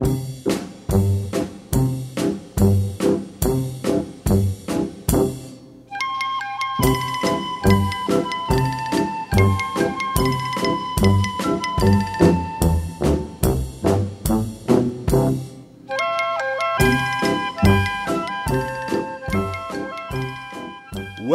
thank you.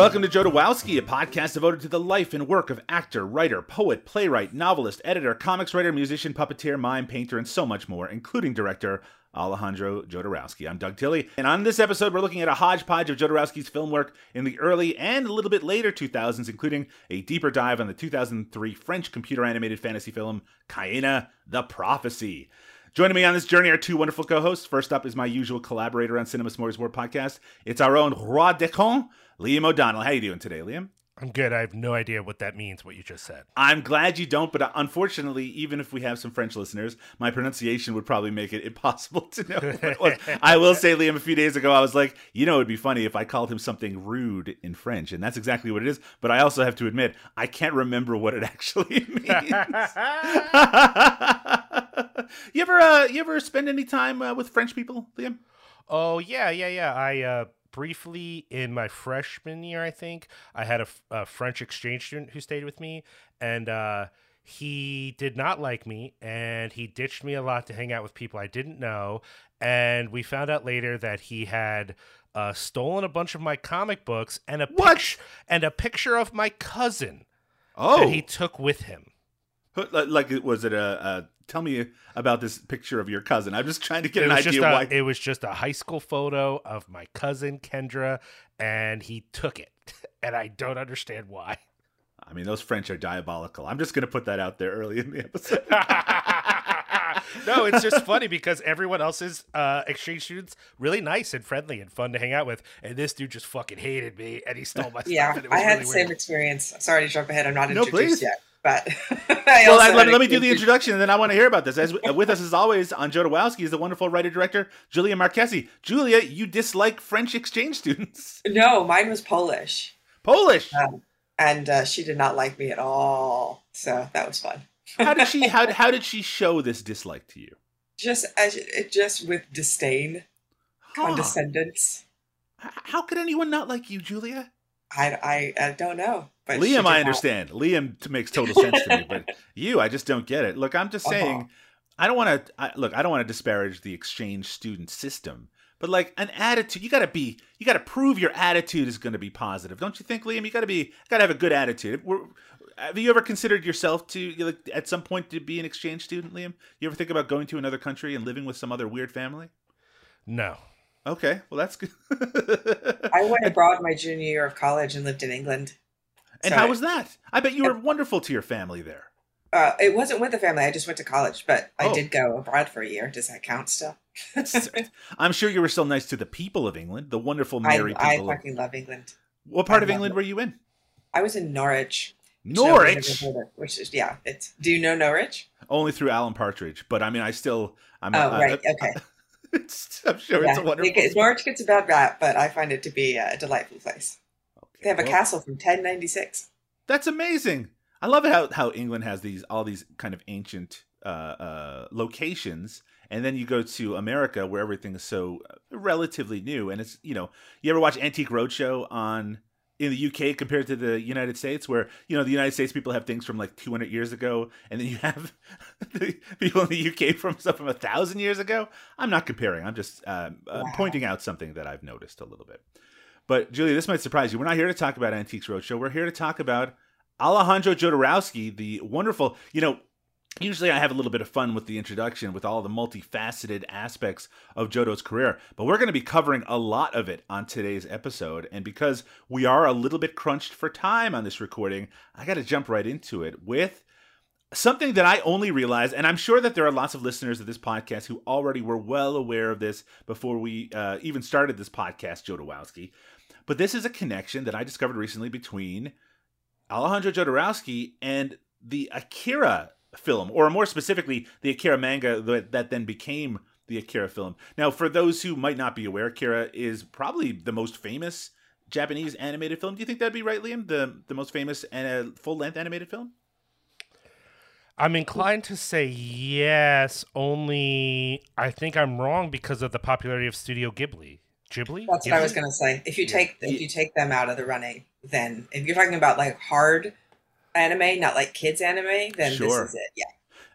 Welcome to JodoWOWsky, a podcast devoted to the life and work of actor, writer, poet, playwright, novelist, editor, comics writer, musician, puppeteer, mime, painter, and so much more, including director Alejandro Jodorowsky. I'm Doug Tilley, and on this episode, we're looking at a hodgepodge of Jodorowsky's film work in the early and a little bit later 2000s, including a deeper dive on the 2003 French computer animated fantasy film Kaena the Prophecy. Joining me on this journey are two wonderful co-hosts. First up is my usual collaborator on Cinema Smorgasbord podcast. It's our own Roi de Con, Liam O'Donnell. How you doing today, Liam? I'm good. I have no idea what that means, what you just said. I'm glad you don't, but unfortunately, even if we have some French listeners, my pronunciation would probably make it impossible to know what it was. I will say, Liam, a few days ago, I was like, you know, it'd be funny if I called him something rude in French, and that's exactly what it is. But I also have to admit, I can't remember what it actually means. you ever, uh, you ever spend any time uh, with French people, Liam? Oh yeah, yeah, yeah. I uh, briefly in my freshman year, I think, I had a, a French exchange student who stayed with me, and uh, he did not like me, and he ditched me a lot to hang out with people I didn't know. And we found out later that he had uh, stolen a bunch of my comic books and a What? pic- and a picture of my cousin Oh, that he took with him. like, like was it a, a? Tell me about this picture of your cousin. I'm just trying to get it an was idea just a, why. it was just a high school photo of my cousin Kendra, and he took it, and I don't understand why. I mean, those French are diabolical. I'm just going to put that out there early in the episode. no, it's just funny because everyone else's uh, exchange students really nice and friendly and fun to hang out with, and this dude just fucking hated me, and he stole my stuff. Yeah, and it was I had really the same weird. experience. Sorry to jump ahead. I'm not No, introduced please. yet, but I well, let, let me do the introduction, and then I want to hear about this. As with us, as always, on JodoWOWsky is the wonderful writer director Julia Marchese. Julia, you dislike French exchange students. No, mine was Polish, Polish. um, and uh, she did not like me at all. So that was fun. How did she? How, how did she show this dislike to you? Just as it just with disdain, Huh. condescendence. How could anyone not like you, Julia? I, I I don't know. But Liam, did I not. understand. Liam makes total sense to me, but you, I just don't get it. Look, I'm just saying, Uh-huh. I don't want to look. I don't want to disparage the exchange student system, but like an attitude, you got to be, you got to prove your attitude is going to be positive, don't you think, Liam? You got to be, got to have a good attitude. We're, have you ever considered yourself to, like, at some point, to be an exchange student, Liam? You ever think about going to another country and living with some other weird family? No, Okay, well that's good. I went abroad my junior year of college and lived in England. and So how was that? I bet you were wonderful to your family there. Uh, it wasn't with the family. I just went to college, but I Oh. did go abroad for a year. Does that count still? I'm sure you were still nice to the people of England, the wonderful I, merry I people. of- fucking love England. what part I of England it. were you in? I was in Norwich. Norwich, of, which is yeah. It's do you know Norwich? only through Alan Partridge. But I mean, I still, I'm. Oh right, okay. it's, I'm sure yeah. it's a wonderful. It gets- Norwich gets a bad rap, but I find it to be a delightful place. Okay, They have a castle from 1096. That's amazing. I love how how England has these all these kind of ancient uh, uh, locations, and then you go to America where everything is so relatively new. And it's you know, you ever watch Antique Roadshow on in the UK compared to the United States, where you know the United States people have things from like 200 years ago, and then you have the people in the UK from stuff from a thousand years ago. I'm not comparing. I'm just um, uh, Wow. pointing out something that I've noticed a little bit. But Julia, this might surprise you. We're not here to talk about Antiques Roadshow. We're here to talk about Alejandro Jodorowsky, the wonderful, you know, usually I have a little bit of fun with the introduction with all the multifaceted aspects of Jodo's career, but we're going to be covering a lot of it on today's episode. And because we are a little bit crunched for time on this recording, I got to jump right into it with something that I only realized, and I'm sure that there are lots of listeners of this podcast who already were well aware of this before we uh, even started this podcast, JodoWOWsky. But this is a connection that I discovered recently between Alejandro Jodorowsky and the Akira film, or more specifically, the Akira manga that, that then became the Akira film. Now, for those who might not be aware, Akira is probably the most famous Japanese animated film. Do you think that'd be right, Liam? The the most famous and uh, full length animated film? I'm inclined to say yes, only I think I'm wrong because of the popularity of Studio Ghibli. Ghibli? That's what I was gonna say. If you take if you take them out of the running, then if you're talking about like hard anime, not like kids anime, then Sure. this is it. Yeah.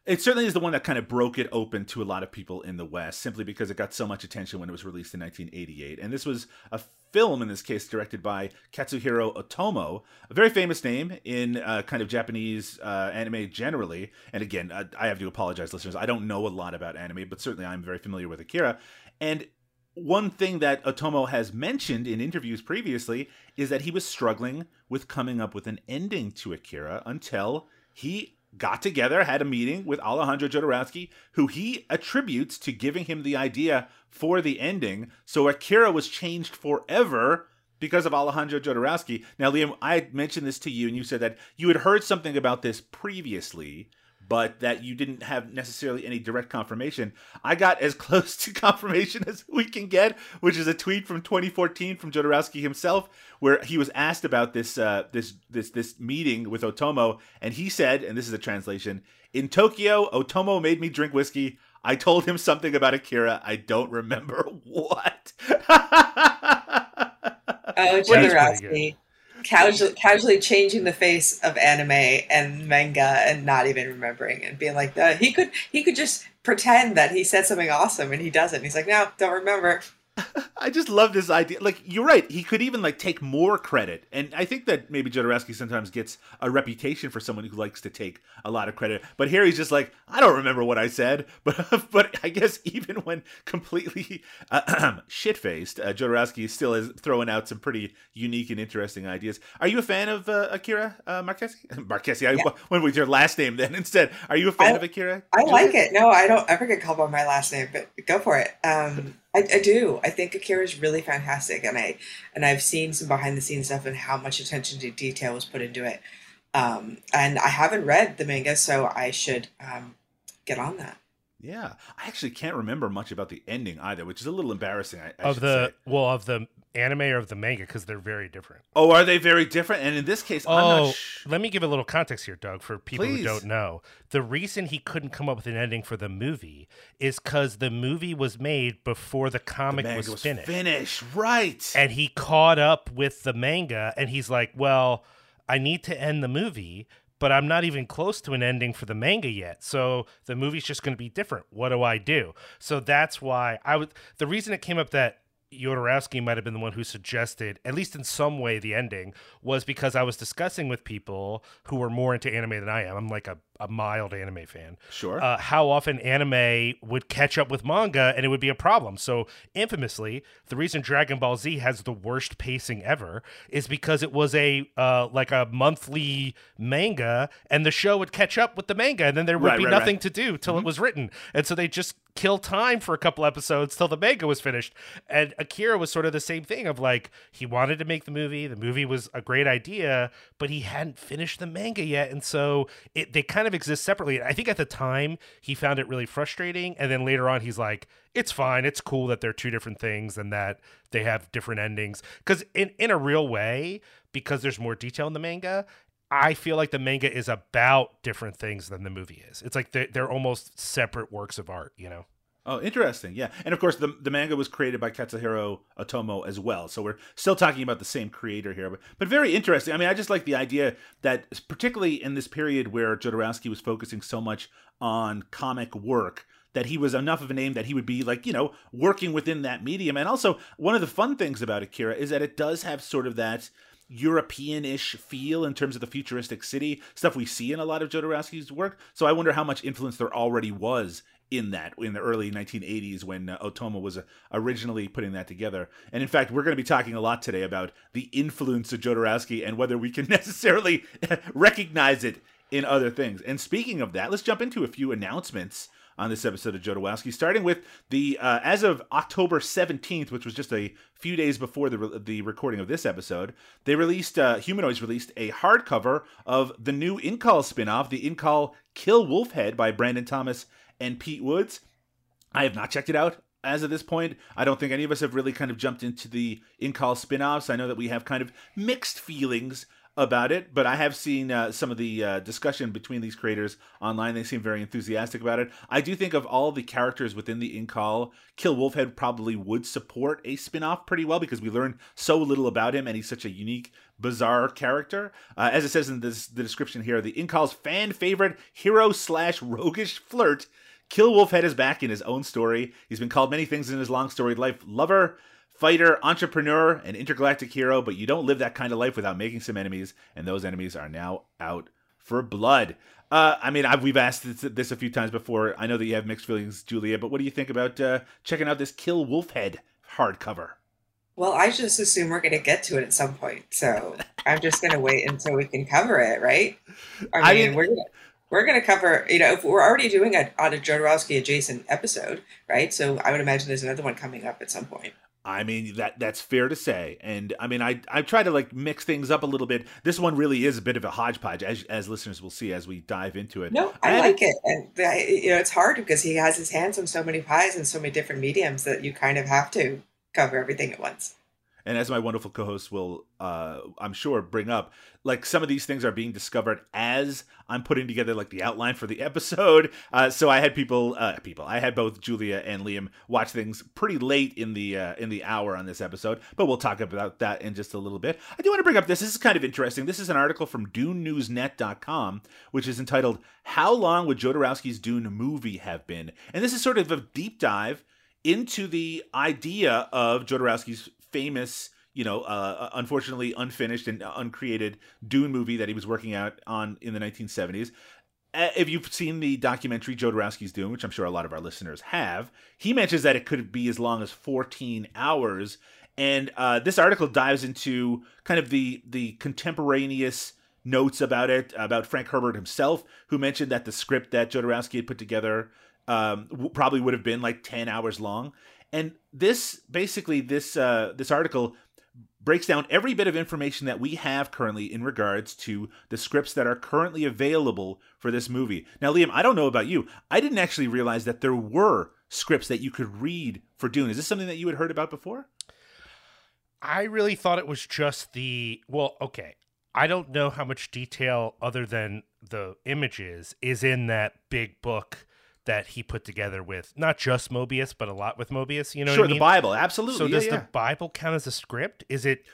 It certainly is the one that kind of broke it open to a lot of people in the West, simply because it got so much attention when it was released in 1988. And this was a film, in this case, directed by Katsuhiro Otomo, a very famous name in uh, kind of Japanese uh, anime generally. And again, I, I have to apologize, listeners. I don't know a lot about anime, but certainly I'm very familiar with Akira. And one thing that Otomo has mentioned in interviews previously is that he was struggling with coming up with an ending to Akira until he got together, had a meeting with Alejandro Jodorowsky, who he attributes to giving him the idea for the ending. So Akira was changed forever because of Alejandro Jodorowsky. Now, Liam, I mentioned this to you, and you said that you had heard something about this previously, but that you didn't have necessarily any direct confirmation. I got as close to confirmation as we can get, which is a tweet from 2014 from Jodorowsky himself, where he was asked about this uh, this this this meeting with Otomo, and he said, and this is a translation: "In Tokyo, Otomo made me drink whiskey. I told him something about Akira. I don't remember what." Oh, Which is pretty Jodorowsky. Casually, casually changing the face of anime and manga and not even remembering and being like, uh, he could he could just pretend that he said something awesome and he doesn't. He's like, no, don't remember. I just love this idea. Like you're right, he could even like take more credit, and I think that maybe Jodorowsky sometimes gets a reputation for someone who likes to take a lot of credit. But here he's just like, I don't remember what I said, but but I guess even when completely uh, shit faced, uh, Jodorowsky still is throwing out some pretty unique and interesting ideas. Are you a fan of uh, Akira uh, Marchese? Marchese, I went with your last name then instead. Are you a fan I- of Akira? I like it. No, I don't ever get called by my last name, but go for it. Um, I, I do. I think Akira is really fantastic, and I and I've seen some behind the scenes stuff and how much attention to detail was put into it. Um, and I haven't read the manga, so I should um, get on that. Yeah, I actually can't remember much about the ending either, which is a little embarrassing. I, I of the say. well of the anime or of the manga because they're very different. Oh, are they very different? And in this case, I'm Oh, not. Sh- let me give a little context here, Doug, for people Please. who don't know. The reason he couldn't come up with an ending for the movie is because the movie was made before the the comic manga was, was finished. finished, right? and he caught up with the manga and he's like well i need to end the movie but i'm not even close to an ending for the manga yet so the movie's just going to be different what do i do so that's why i would the reason it came up that Jodorowsky might have been the one who suggested, at least in some way, the ending was because I was discussing with people who were more into anime than I am. I'm like a, a mild anime fan sure. uh, how often anime would catch up with manga and it would be a problem. So, infamously, the reason Dragon Ball Z has the worst pacing ever is because it was a uh, like a monthly manga, and the show would catch up with the manga, and then there would Right, be right, nothing right. to do till it was written, and so they just kill time for a couple episodes till the manga was finished. And Akira was sort of the same thing of like he wanted to make the movie, the movie was a great idea, but he hadn't finished the manga yet, and so it they kind of exist separately. I think at the time he found it really frustrating, and then later on he's like, it's fine, it's cool that they're two different things and that they have different endings. Because in in a real way, because there's more detail in the manga. I feel like the manga is about different things than the movie is. It's like they're, they're almost separate works of art, you know? Oh, interesting. Yeah, and of course, the the manga was created by Katsuhiro Otomo as well. So we're still talking about the same creator here, but but very interesting. I mean, I just like the idea that, particularly in this period where Jodorowsky was focusing so much on comic work. That he was enough of a name that he would be like, you know, working within that medium. And also, one of the fun things about Akira is that it does have sort of that European-ish feel in terms of the futuristic city stuff we see in a lot of Jodorowsky's work. So I wonder how much influence there already was in that in the early 1980s when uh, Otomo was uh, originally putting that together. And in fact, we're going to be talking a lot today about the influence of Jodorowsky and whether we can necessarily recognize it in other things. And speaking of that, let's jump into a few announcements on this episode of JodoWOWsky, starting with the uh, as of October 17th, which was just a few days before the re- the recording of this episode, they released uh, Humanoids released a hardcover of the new Incal spin-off, the Incal Kill Wolfhead by Brandon Thomas and Pete Woods. I have not checked it out as of this point. I don't think any of us have really kind of jumped into the Incal spin-offs. I know that we have kind of mixed feelings about it, but I have seen uh, some of the uh, discussion between these creators online. They seem very enthusiastic about it. I do think of all the characters within the Incal, Kill Wolfhead probably would support a spin off pretty well because we learn so little about him and he's such a unique, bizarre character. Uh, as it says in this, the description here, the Incal's fan favorite hero slash roguish flirt. Kill Wolfhead is back in his own story. He's been called many things in his long storied life lover, fighter, entrepreneur, and intergalactic hero, but you don't live that kind of life without making some enemies, and those enemies are now out for blood. Uh, I mean, I've, we've asked this, this, a few times before. I know that you have mixed feelings, Julia, but what do you think about uh, checking out this Kill Wolfhead hardcover? Well, I just assume we're going to get to it at some point, so I'm just going to wait until we can cover it, right? I mean, I mean we're gonna, we're going to cover, you know, if we're already doing it on a Jodorowsky adjacent episode, right? So I would imagine there's another one coming up at some point. I mean that that's fair to say, and I mean I I try to like mix things up a little bit. This one really is a bit of a hodgepodge, as as listeners will see as we dive into it. No, I and, like it, and you know it's hard because he has his hands on so many pies and so many different mediums that you kind of have to cover everything at once and as my wonderful co-host will uh, i'm sure bring up like some of these things are being discovered as i'm putting together like the outline for the episode. Uh, so i had people uh, people i had both julia and liam watch things pretty late in the uh, in the hour on this episode but we'll talk about that in just a little bit. I do want to bring up this this is kind of interesting. This is an article from dunenewsnet.com which is entitled how long would jodorowsky's dune movie have been? And this is sort of a deep dive into the idea of Jodorowsky's famous, you know, uh, uh, unfortunately unfinished and uncreated Dune movie that he was working out on in the 1970s. Uh, if you've seen the documentary Jodorowsky's Dune, which I'm sure a lot of our listeners have, he mentions that it could be as long as 14 hours. And uh, this article dives into kind of the the contemporaneous notes about it, about Frank Herbert himself, who mentioned that the script that Jodorowsky had put together um, probably would have been like 10 hours long. And this basically this uh, this article breaks down every bit of information that we have currently in regards to the scripts that are currently available for this movie. Now, Liam, I don't know about you. I didn't actually realize that there were scripts that you could read for Dune. Is this something that you had heard about before? I really thought it was just the well, okay. I don't know how much detail other than the images is in that big book that he put together with not just Mobius, but a lot with Mobius. You know, sure, I mean? the Bible, absolutely. So yeah, does yeah. the Bible count as a script? Is it?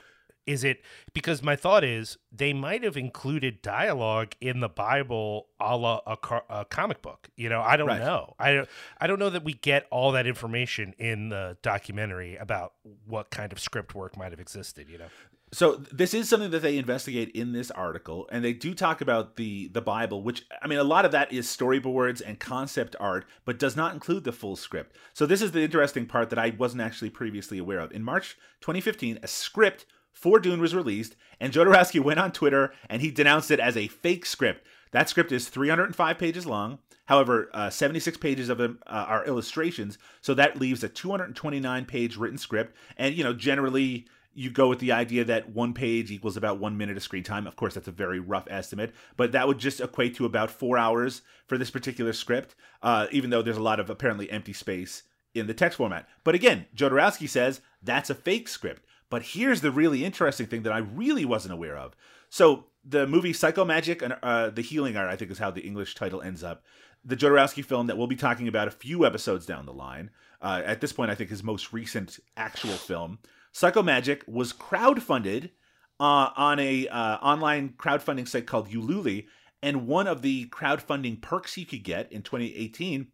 Is it because my thought is they might have included dialogue in the Bible a la a, car, a comic book. You know, I don't right. know. I don't. I don't know that we get all that information in the documentary about what kind of script work might have existed. You know, so this is something that they investigate in this article and they do talk about the the bible which i mean a lot of that is storyboards and concept art but does not include the full script. So this is the interesting part that i wasn't actually previously aware of. In march 2015 a script for dune was released and jodorowsky went on twitter and he denounced it as a fake script. That script is 305 pages long. However, uh, 76 pages of them uh, are illustrations, so that leaves a 229 page written script. And, you know, generally, you go with the idea that one page equals about one minute of screen time. Of course, that's a very rough estimate, but that would just equate to about four hours for this particular script, uh, even though there's a lot of apparently empty space in the text format. But again, Jodorowsky says that's a fake script. But here's the really interesting thing that I really wasn't aware of. So the movie Psycho Magic and uh, the Healing Art, I think is how the English title ends up. The Jodorowsky film that we'll be talking about a few episodes down the line. Uh, at this point, I think his most recent actual film Psycho Magic was crowdfunded uh, on a uh, online crowdfunding site called Ulule, and one of the crowdfunding perks you could get in 2018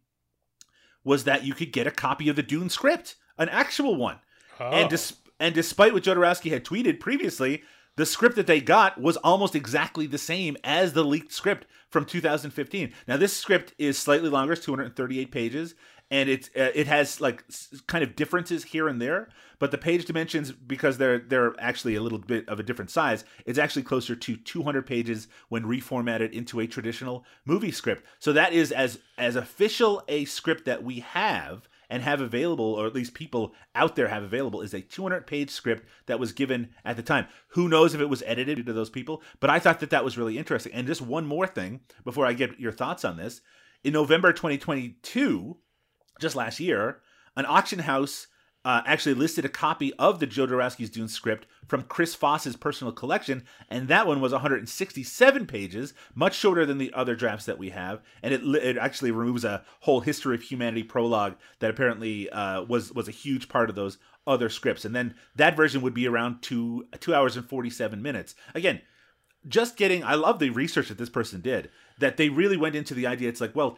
was that you could get a copy of the Dune script, an actual one. Oh. And dis- and despite what Jodorowsky had tweeted previously, the script that they got was almost exactly the same as the leaked script from 2015. Now this script is slightly longer, it's 238 pages, and it's uh, it has like kind of differences here and there but the page dimensions because they're they're actually a little bit of a different size it's actually closer to 200 pages when reformatted into a traditional movie script. So that is as as official a script that we have and have available or at least people out there have available is a 200 page script that was given at the time. Who knows if it was edited to those people but i thought that that was really interesting. And just one more thing before i get your thoughts on this. In november 2022 just last year, an auction house uh, actually listed a copy of the Jodorowsky's Dune script from Chris Foss's personal collection, and that one was 167 pages, much shorter than the other drafts that we have, and it, it actually removes a whole history of humanity prologue that apparently uh, was was a huge part of those other scripts, and then that version would be around two two hours and 47 minutes. Again, just getting I love the research that this person did that they really went into the idea. It's like, well,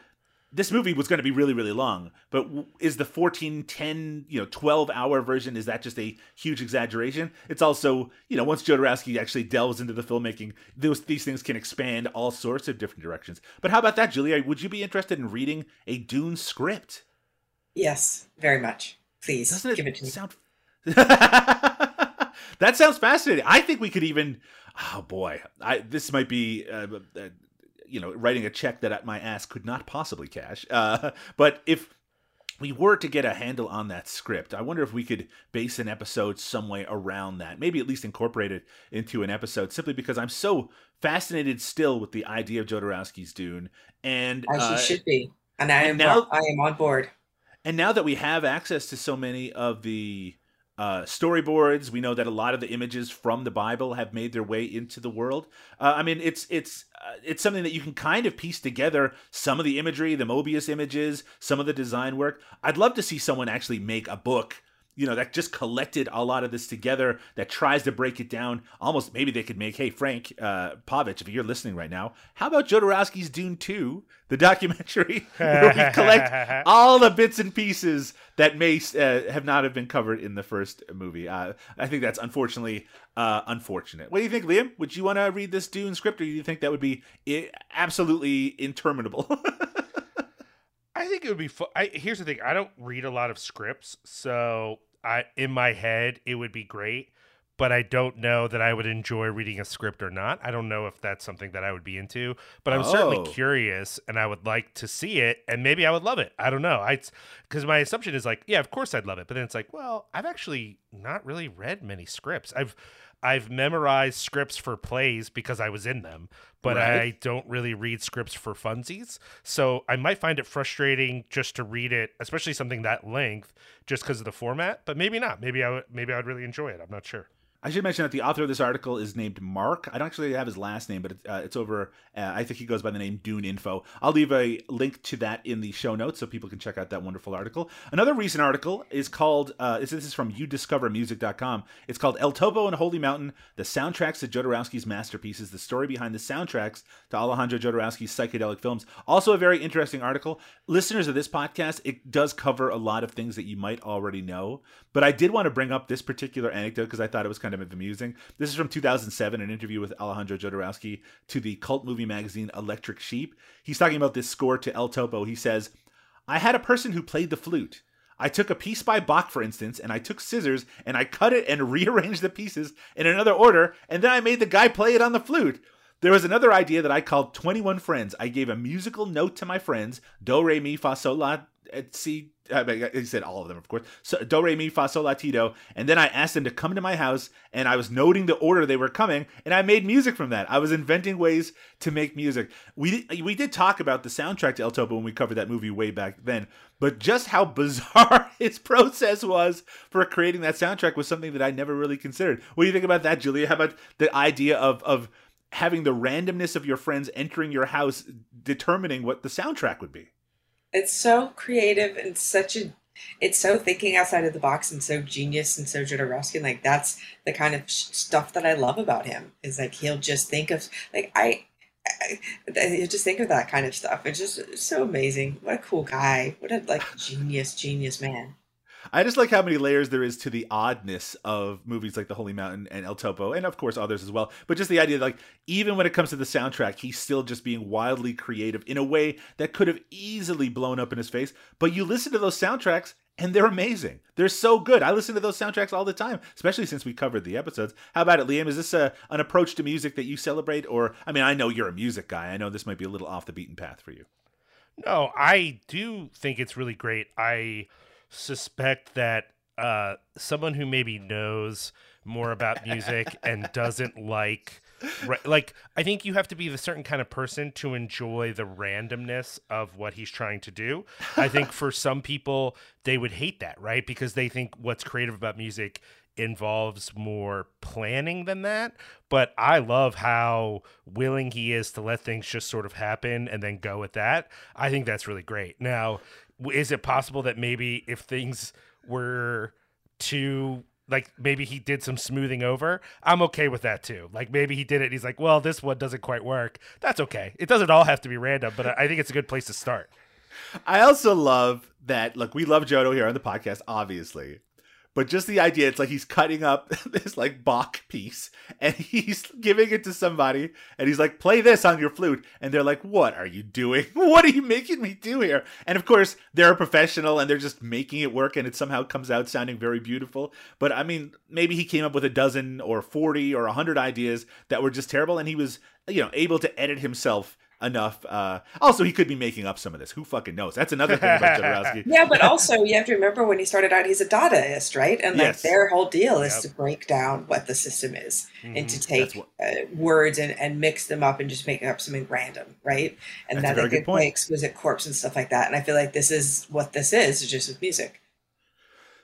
this movie was going to be really really long but is the 14 10 you know 12 hour version is that just a huge exaggeration? It's also you know once jodorowsky actually delves into the filmmaking those these things can expand all sorts of different directions. But how about that julia? Would you be interested in reading a dune script? Yes very much. Please doesn't it give it to sound that sounds fascinating. I think we could even oh boy. I this might be uh, uh, you know, writing a check that my ass could not possibly cash. Uh, but if we were to get a handle on that script, I wonder if we could base an episode some way around that. Maybe at least incorporate it into an episode, simply because I'm so fascinated still with the idea of Jodorowsky's Dune, and As you uh, should be. And I am and now- I am on board. and now that we have access to so many of the uh, storyboards, we know that a lot of the images from the Bible have made their way into the world. Uh, I mean, it's it's uh, it's something that you can kind of piece together. Some of the imagery, the Mobius images, some of the design work. I'd love to see someone actually make a book. You know that just collected a lot of this together. That tries to break it down. Almost maybe they could make. Hey, Frank uh, Pavich, if you're listening right now, how about Jodorowsky's Dune Two, the documentary where we collect all the bits and pieces that may uh, have not have been covered in the first movie. Uh, I think that's unfortunately uh, unfortunate. What do you think, Liam? Would you want to read this Dune script, or do you think that would be absolutely interminable? I think it would be fun. I, here's the thing: I don't read a lot of scripts, so I in my head it would be great, but I don't know that I would enjoy reading a script or not. I don't know if that's something that I would be into, but I'm Oh. certainly curious, and I would like to see it, and maybe I would love it. I don't know. I because my assumption is like, yeah, of course I'd love it, but then it's like, well, I've actually not really read many scripts. I've I've memorized scripts for plays because I was in them, but Right. I don't really read scripts for funsies. So I might find it frustrating just to read it, especially something that length, just because of the format. But maybe not. Maybe I would. Maybe I would really enjoy it. I'm not sure. I should mention that the author of this article is named Mark. I don't actually have his last name, but it's, uh, it's over. Uh, I think he goes by the name Dune Info. I'll leave a link to that in the show notes so people can check out that wonderful article. Another recent article is called. Uh, this is from uDiscoverMusic.com. It's called El Topo and Holy Mountain: The Soundtracks to Jodorowsky's Masterpieces. The story behind the soundtracks to Alejandro Jodorowsky's psychedelic films. Also, a very interesting article. Listeners of this podcast, it does cover a lot of things that you might already know, but I did want to bring up this particular anecdote because I thought it was kind of amusing. This is from 2007, an interview with Alejandro Jodorowsky to the cult movie magazine Electric Sheep. He's talking about this score to El Topo. He says, I had a person who played the flute. I took a piece by Bach, for instance, and I took scissors and I cut it and rearranged the pieces in another order, and then I made the guy play it on the flute. There was another idea that I called 21 Friends. I gave a musical note to my friends, do, re, mi, fa, sol, la, et, si. I mean, he said all of them, of course. So, do, re, mi, fa, sol, la, ti, do. And then I asked them to come to my house, and I was noting the order they were coming, and I made music from that. I was inventing ways to make music. We we did talk about the soundtrack to El Topo when we covered that movie way back then, but just how bizarre his process was for creating that soundtrack was something that I never really considered. What do you think about that, Julia? How about the idea of of having the randomness of your friends entering your house determining what the soundtrack would be? It's so creative and such a. It's so thinking outside of the box and so genius and so Jodorowsky. And like that's the kind of stuff that I love about him. Is like he'll just think of like I. I, I just think of that kind of stuff. It's just so amazing. What a cool guy. What a like genius, genius man. I just like how many layers there is to the oddness of movies like The Holy Mountain and El Topo, and of course others as well. But just the idea, that, like even when it comes to the soundtrack, he's still just being wildly creative in a way that could have easily blown up in his face. But you listen to those soundtracks, and they're amazing. They're so good. I listen to those soundtracks all the time, especially since we covered the episodes. How about it, Liam? Is this a, an approach to music that you celebrate, or I mean, I know you're a music guy. I know this might be a little off the beaten path for you. No, I do think it's really great. I suspect that uh, someone who maybe knows more about music and doesn't like right, like I think you have to be the certain kind of person to enjoy the randomness of what he's trying to do. I think for some people they would hate that, right? Because they think what's creative about music involves more planning than that. But I love how willing he is to let things just sort of happen and then go with that. I think that's really great. Now, is it possible that maybe if things were too like maybe he did some smoothing over. I'm okay with that too. Like maybe he did it. he's like, well, this one doesn't quite work. That's okay. It doesn't all have to be random, but I think it's a good place to start. I also love that. Look, we love Jodo here on the podcast, obviously, but just the idea it's like he's cutting up this like Bach piece and he's giving it to somebody and he's like play this on your flute. And they're like what are you doing? What are you making me do here? And of course they're a professional and they're just making it work and it somehow comes out sounding very beautiful. But i mean maybe he came up with a dozen or 40 or 100 ideas that were just terrible and he was you know able to edit himself enough. Uh, also, he could be making up some of this. Who fucking knows? That's another thing about Jodorowsky. Yeah, but also you have to remember when he started out, he's a Dadaist, right? And like Yes. their whole deal is Yep. to break down what the system is and to Mhm. take That's uh, words and, and mix them up and just make up something random, right? And That's a that very they good could point. play exquisite corpse and stuff like that. And I feel like this is what this is, it's just with music.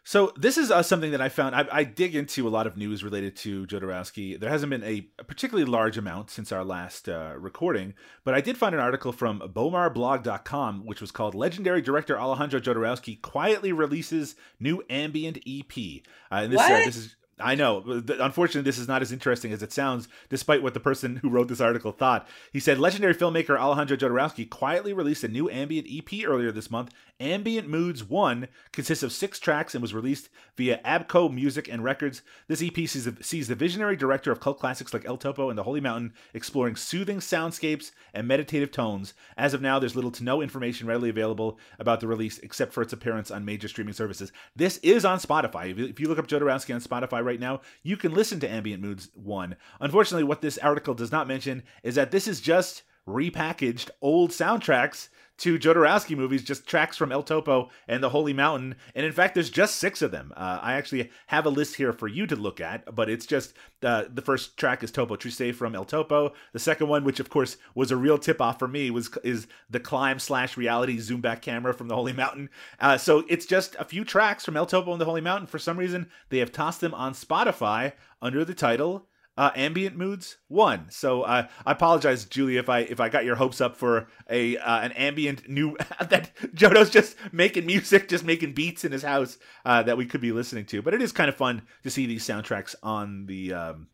So this is uh, something that I found. I, I dig into a lot of news related to Jodorowsky. There hasn't been a, a particularly large amount since our last uh, recording, but I did find an article from BomarBlog.com, which was called "Legendary Director Alejandro Jodorowsky quietly releases new ambient EP." Uh, and this, uh, this is. I know. Unfortunately, this is not as interesting as it sounds, despite what the person who wrote this article thought. He said legendary filmmaker Alejandro Jodorowsky quietly released a new ambient EP earlier this month. Ambient Moods 1 consists of six tracks and was released via ABKCO Music and Records. This EP sees the, sees the visionary director of cult classics like El Topo and The Holy Mountain exploring soothing soundscapes and meditative tones. As of now, there's little to no information readily available about the release except for its appearance on major streaming services. This is on Spotify. If you, look up Jodorowsky on Spotify right now, you can listen to Ambient Moods 1. Unfortunately, what this article does not mention is that this is just repackaged old soundtracks to Jodorowsky movies, just tracks from El Topo and The Holy Mountain. And in fact, there's just six of them. Uh, I actually have a list here for you to look at, but it's just uh, the first track is Topo Triste from El Topo. The second one, which of course was a real tip off for me, was is the climb slash reality zoom back camera from The Holy Mountain. Uh, so it's just a few tracks from El Topo and The Holy Mountain. For some reason, they have tossed them on Spotify under the title uh, ambient moods one. So uh, I apologize, Julie, if I if I got your hopes up for a uh, an ambient new that Jodo's just making music, just making beats in his house uh, that we could be listening to. But it is kind of fun to see these soundtracks on the um,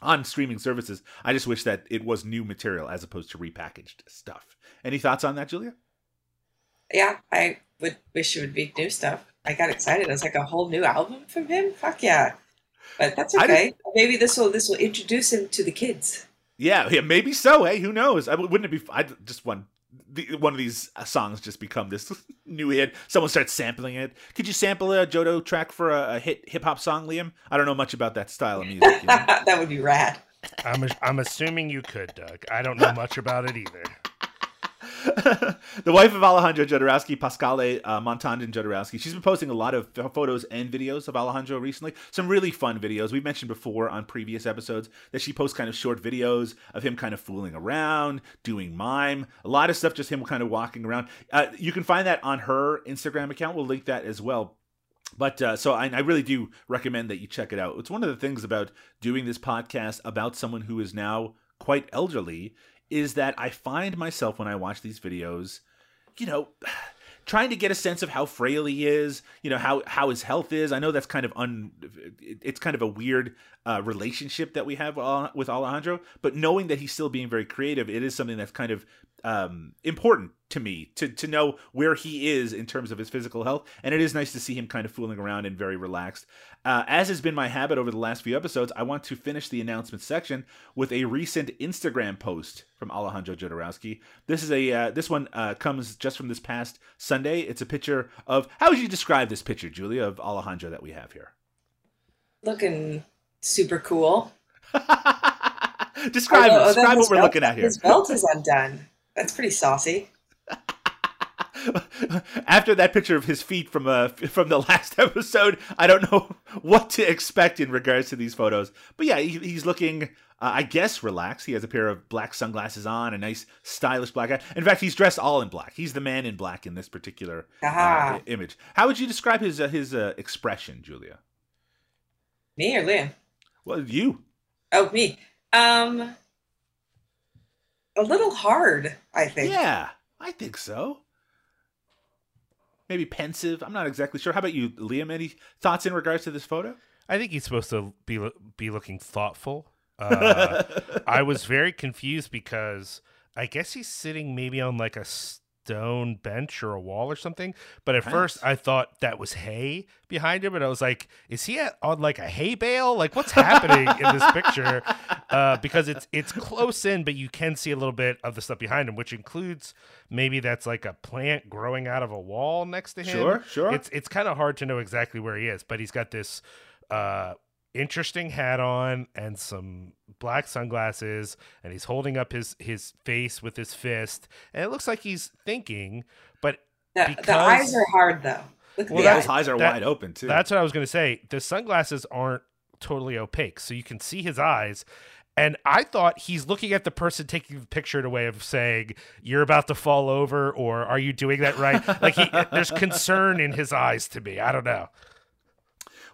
on streaming services. I just wish that it was new material as opposed to repackaged stuff. Any thoughts on that, Julia? Yeah, I would wish it would be new stuff. I got excited. It was like a whole new album from him. Fuck yeah. But that's okay. Maybe this will this will introduce him to the kids. Yeah, yeah, maybe so. Hey, who knows? I wouldn't it be? I just want the, one of these uh, songs just become this new hit. Someone starts sampling it. Could you sample a Jodo track for a, a hit hip hop song, Liam? I don't know much about that style of music. You know? that would be rad. I'm I'm assuming you could, Doug. I don't know much about it either. the wife of Alejandro Jodorowsky, Pascale uh, Montandon Jodorowsky, she's been posting a lot of photos and videos of Alejandro recently. Some really fun videos. We've mentioned before on previous episodes that she posts kind of short videos of him kind of fooling around, doing mime, a lot of stuff, just him kind of walking around. Uh, you can find that on her Instagram account. We'll link that as well. But uh, so I, I really do recommend that you check it out. It's one of the things about doing this podcast about someone who is now quite elderly is that I find myself when I watch these videos, you know, trying to get a sense of how frail he is, you know, how how his health is. I know that's kind of un it's kind of a weird uh, relationship that we have uh, with Alejandro, but knowing that he's still being very creative, it is something that's kind of um, important to me to to know where he is in terms of his physical health, and it is nice to see him kind of fooling around and very relaxed. Uh, as has been my habit over the last few episodes, I want to finish the announcement section with a recent Instagram post from Alejandro Jodorowsky. This is a uh, this one uh, comes just from this past Sunday. It's a picture of how would you describe this picture, Julia, of Alejandro that we have here? Looking super cool. describe. Describe what we're looking at here. His belt is undone. That's pretty saucy. After that picture of his feet from uh from the last episode, I don't know what to expect in regards to these photos. But yeah, he, he's looking uh, I guess, relaxed. He has a pair of black sunglasses on, a nice, stylish black eye. In fact, he's dressed all in black. He's the man in black in this particular uh, image. How would you describe his uh, his uh, expression, Julia? Me or Liam? Well, you. Oh, me. Um, a little hard, I think. Yeah, I think so. Maybe pensive. I'm not exactly sure. How about you, Liam? Any thoughts in regards to this photo? I think he's supposed to be be looking thoughtful. Uh, I was very confused because I guess he's sitting maybe on like a stone bench or a wall or something. But at first, I thought that was hay behind him, and I was like, "Is he at, on like a hay bale? Like what's happening in this picture?" Uh, because it's it's close in, but you can see a little bit of the stuff behind him, which includes maybe that's like a plant growing out of a wall next to him. Sure, sure. It's it's kind of hard to know exactly where he is, but he's got this uh interesting hat on and some black sunglasses and he's holding up his his face with his fist and it looks like he's thinking but the, because, the eyes are hard though Look well, those eyes are that, wide open too that's what i was going to say the sunglasses aren't totally opaque so you can see his eyes and I thought he's looking at the person taking the picture in a way of saying, "You're about to fall over," or "Are you doing that right?" like he, there's concern in his eyes to me. I don't know.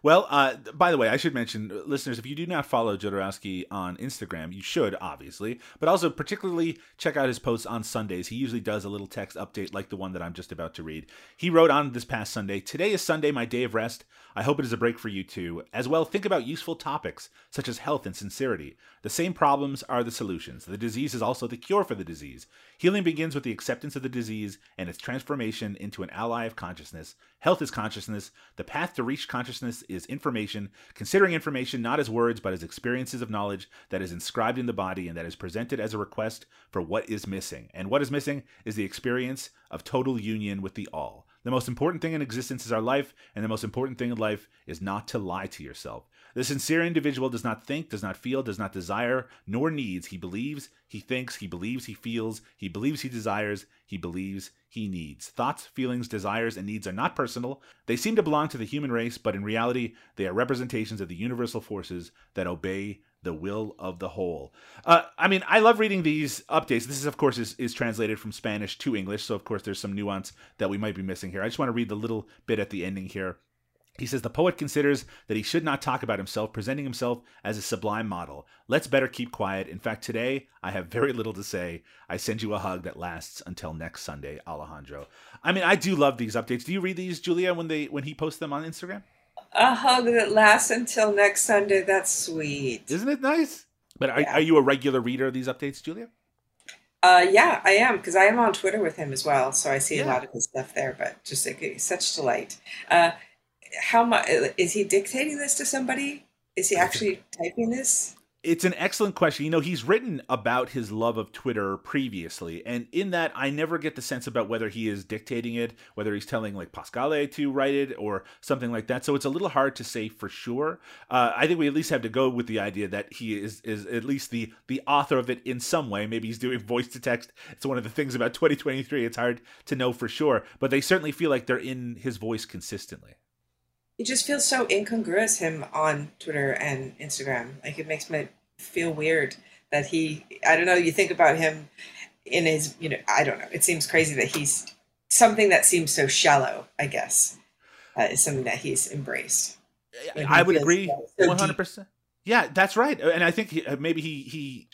Well, uh, by the way, I should mention, listeners, if you do not follow Jodorowsky on Instagram, you should, obviously, but also particularly check out his posts on Sundays. He usually does a little text update like the one that I'm just about to read. He wrote on this past Sunday Today is Sunday, my day of rest. I hope it is a break for you too. As well, think about useful topics such as health and sincerity. The same problems are the solutions. The disease is also the cure for the disease. Healing begins with the acceptance of the disease and its transformation into an ally of consciousness. Health is consciousness. The path to reach consciousness is information, considering information not as words but as experiences of knowledge that is inscribed in the body and that is presented as a request for what is missing. And what is missing is the experience of total union with the all. The most important thing in existence is our life, and the most important thing in life is not to lie to yourself. The sincere individual does not think, does not feel, does not desire, nor needs. He believes, he thinks, he believes, he feels, he believes, he desires, he believes, he needs. Thoughts, feelings, desires, and needs are not personal. They seem to belong to the human race, but in reality, they are representations of the universal forces that obey the will of the whole. Uh, I mean, I love reading these updates. This is, of course, is, is translated from Spanish to English, so of course there's some nuance that we might be missing here. I just want to read the little bit at the ending here. He says the poet considers that he should not talk about himself, presenting himself as a sublime model. Let's better keep quiet. In fact, today I have very little to say. I send you a hug that lasts until next Sunday, Alejandro. I mean, I do love these updates. Do you read these, Julia, when they when he posts them on Instagram? A hug that lasts until next Sunday. That's sweet. Isn't it nice? But are, yeah. are you a regular reader of these updates, Julia? Uh, yeah, I am because I am on Twitter with him as well, so I see yeah. a lot of his stuff there. But just like, such delight. Uh, how much is he dictating this to somebody? Is he actually typing this? It's an excellent question. You know, he's written about his love of Twitter previously, and in that, I never get the sense about whether he is dictating it, whether he's telling like Pascale to write it or something like that. So it's a little hard to say for sure. Uh, I think we at least have to go with the idea that he is is at least the the author of it in some way. Maybe he's doing voice to text. It's one of the things about 2023. It's hard to know for sure, but they certainly feel like they're in his voice consistently it just feels so incongruous him on Twitter and Instagram. Like it makes me feel weird that he I don't know, you think about him in his you know, I don't know. It seems crazy that he's something that seems so shallow, I guess. Uh, is something that he's embraced. I would agree one hundred percent. Yeah, that's right, and I think he, uh, maybe he he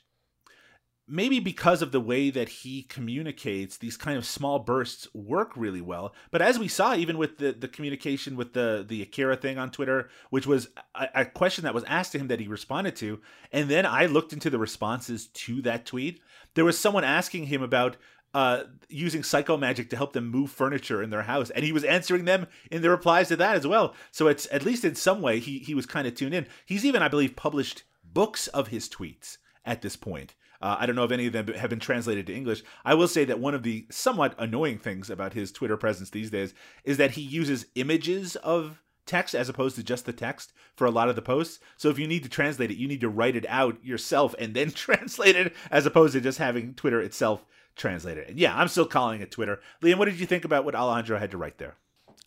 maybe because of the way that he communicates these kind of small bursts work really well but as we saw even with the, the communication with the the akira thing on twitter which was a, a, question that was asked to him that he responded to and then i looked into the responses to that tweet there was someone asking him about uh, using psycho magic to help them move furniture in their house, and he was answering them in the replies to that as well. So it's at least in some way he he was kind of tuned in. He's even, I believe, published books of his tweets at this point. Uh, I don't know if any of them have been translated to English. I will say that one of the somewhat annoying things about his Twitter presence these days is that he uses images of text as opposed to just the text for a lot of the posts. So if you need to translate it, you need to write it out yourself and then translate it as opposed to just having Twitter itself translate it. And yeah, I'm still calling it Twitter. Liam, what did you think about what Alejandro had to write there?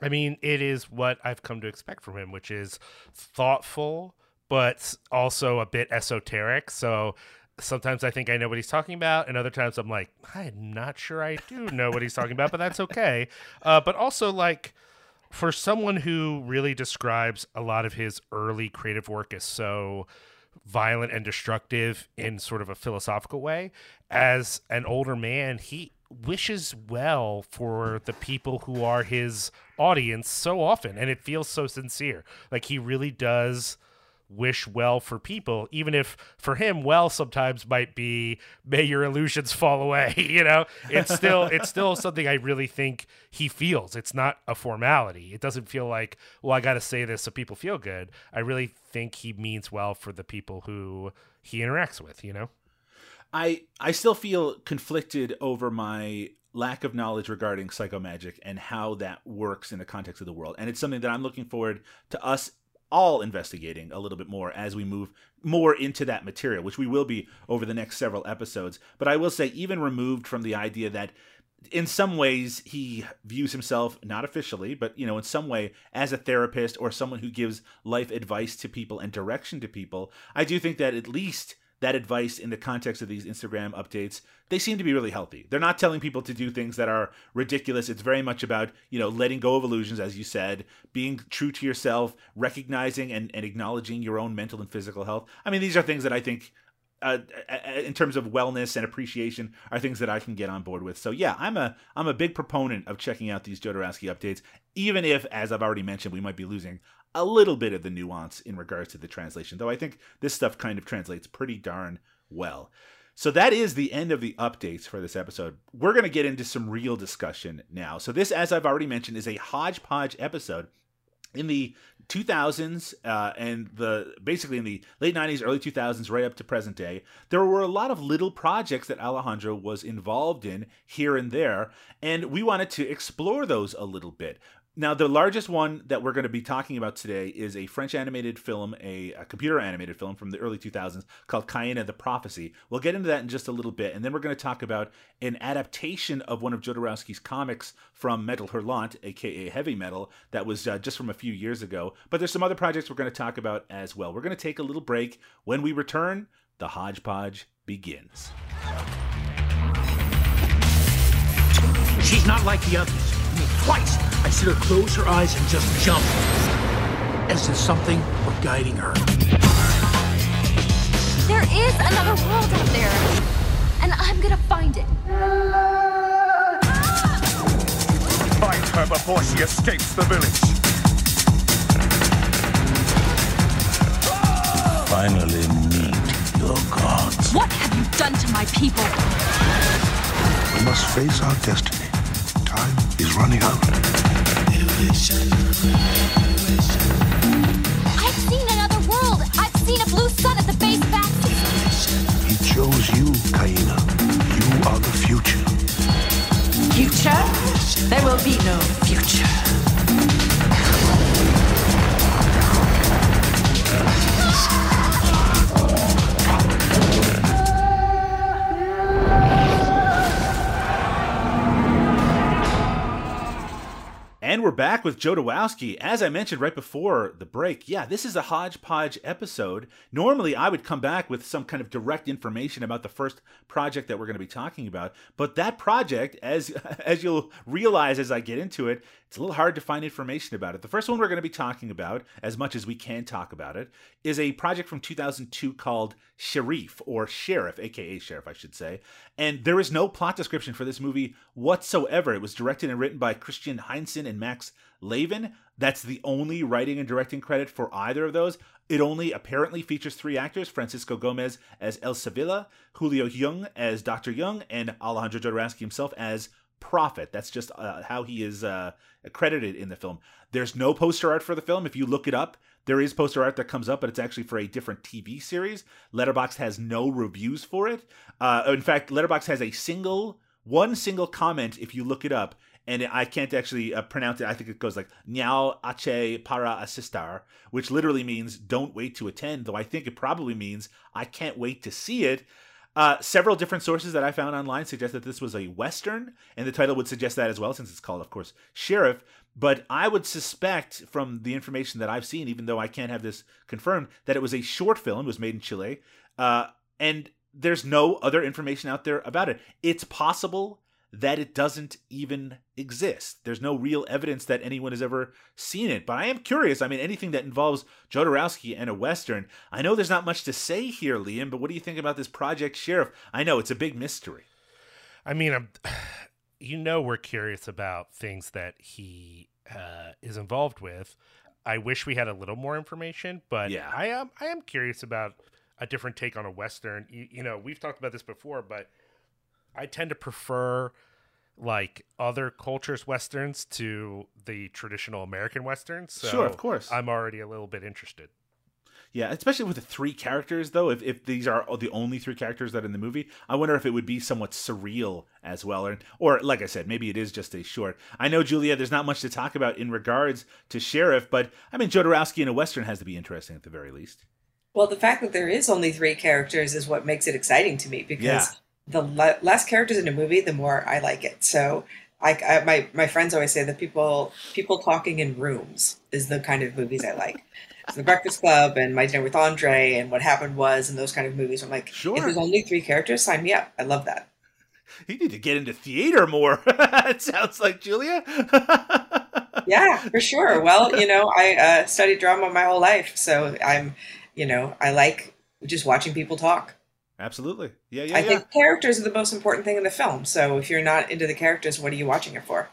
I mean, it is what I've come to expect from him, which is thoughtful but also a bit esoteric. So sometimes I think I know what he's talking about, and other times I'm like, I'm not sure I do know what he's talking about, but that's okay. Uh, but also, like, for someone who really describes a lot of his early creative work as so violent and destructive in sort of a philosophical way, as an older man, he wishes well for the people who are his audience so often, and it feels so sincere. Like, he really does wish well for people, even if for him, well sometimes might be may your illusions fall away. You know, it's still it's still something I really think he feels. It's not a formality. It doesn't feel like, well, I got to say this so people feel good. I really think he means well for the people who he interacts with. You know, I I still feel conflicted over my lack of knowledge regarding psychomagic and how that works in the context of the world. And it's something that I'm looking forward to us all investigating a little bit more as we move more into that material, which we will be over the next several episodes. But I will say, even removed from the idea that in some ways he views himself not officially but you know in some way as a therapist or someone who gives life advice to people and direction to people i do think that at least that advice in the context of these Instagram updates, they seem to be really healthy. They're not telling people to do things that are ridiculous. It's very much about, you know, letting go of illusions, as you said, being true to yourself, recognizing and, and acknowledging your own mental and physical health. I mean, these are things that I think uh, in terms of wellness and appreciation are things that I can get on board with. So yeah, I'm a I'm a big proponent of checking out these Jodorowsky updates, even if, as I've already mentioned, we might be losing a little bit of the nuance in regards to the translation, though I think this stuff kind of translates pretty darn well. So that is the end of the updates for this episode. We're going to get into some real discussion now. So this, as I've already mentioned, is a hodgepodge episode. In the 2000s uh, and the basically in the late 90s, early 2000s, right up to present day, there were a lot of little projects that Alejandro was involved in here and there, and we wanted to explore those a little bit. Now, the largest one that we're going to be talking about today is a French animated film, a, a, computer animated film from the early 2000s called Kaena the Prophecy. We'll get into that in just a little bit. And then we're going to talk about an adaptation of one of Jodorowsky's comics from Metal Hurlant, aka Heavy Metal, that was uh, just from a few years ago. But there's some other projects we're going to talk about as well. We're going to take a little break. When we return, the hodgepodge begins. She's not like the others. I mean, twice I see her close her eyes and just jump. As if something were guiding her. There is another world out there, and I'm gonna find it. Find her before she escapes the village. Finally meet your gods. What have you done to my people? We must face our destiny. Time is running out. I've seen another world. I've seen a blue sun at the base bastion. He chose you, Kaena. You are the future. Future? There will be no future. And we're back with JodoWOWsky. As I mentioned right before the break, yeah, this is a hodgepodge episode. Normally, I would come back with some kind of direct information about the first project that we're going to be talking about, but that project, as as you'll realize as I get into it, it's a little hard to find information about it. The first one we're going to be talking about, as much as we can talk about it, is a project from 2002 called Sharif, or Sheriff, aka Sheriff, I should say. And there is no plot description for this movie whatsoever. It was directed and written by Christian Heinzen and Max Lavin. That's the only writing and directing credit for either of those. It only apparently features three actors Francisco Gomez as El Sevilla, Julio Jung as Dr. Jung, and Alejandro Jodorowsky himself as Prophet. That's just uh, how he is uh, credited in the film. There's no poster art for the film. If you look it up, there is poster art that comes up, but it's actually for a different TV series. Letterboxd has no reviews for it. Uh, in fact, Letterboxd has a single, one single comment if you look it up, and I can't actually uh, pronounce it. I think it goes like "Nyao ache para asistar," which literally means "don't wait to attend." Though I think it probably means "I can't wait to see it." Uh, several different sources that I found online suggest that this was a western, and the title would suggest that as well, since it's called, of course, Sheriff. But I would suspect from the information that I've seen, even though I can't have this confirmed, that it was a short film. It was made in Chile. Uh, and there's no other information out there about it. It's possible that it doesn't even exist. There's no real evidence that anyone has ever seen it. But I am curious. I mean, anything that involves Jodorowsky and a Western, I know there's not much to say here, Liam, but what do you think about this Project Sheriff? I know it's a big mystery. I mean, I'm, you know, we're curious about things that he uh, is involved with. I wish we had a little more information, but Yeah. I am I am curious about a different take on a western. You, you know, we've talked about this before, but I tend to prefer like other cultures westerns to the traditional American westerns. So Sure, of course. I'm already a little bit interested. Yeah, especially with the three characters, though. If, if these are the only three characters that are in the movie, I wonder if it would be somewhat surreal as well, or, or like I said, maybe it is just a short. I know, Julia, there's not much to talk about in regards to Sheriff, but I mean, Jodorowsky in a western has to be interesting at the very least. Well, the fact that there is only three characters is what makes it exciting to me because Yeah. The le- less characters in a movie, the more I like it. So, I, I my my friends always say that people people talking in rooms is the kind of movies I like. So the Breakfast Club and My Dinner with Andre and What Happened Was and those kind of movies. I'm like, Sure. if there's only three characters, sign me up. I love that. You need to get into theater more. it sounds like Julia. Yeah, for sure. Well, you know, I uh, studied drama my whole life, so I'm, you know, I like just watching people talk. Absolutely. Yeah, yeah, I yeah. think characters are the most important thing in the film. So if you're not into the characters, what are you watching it for?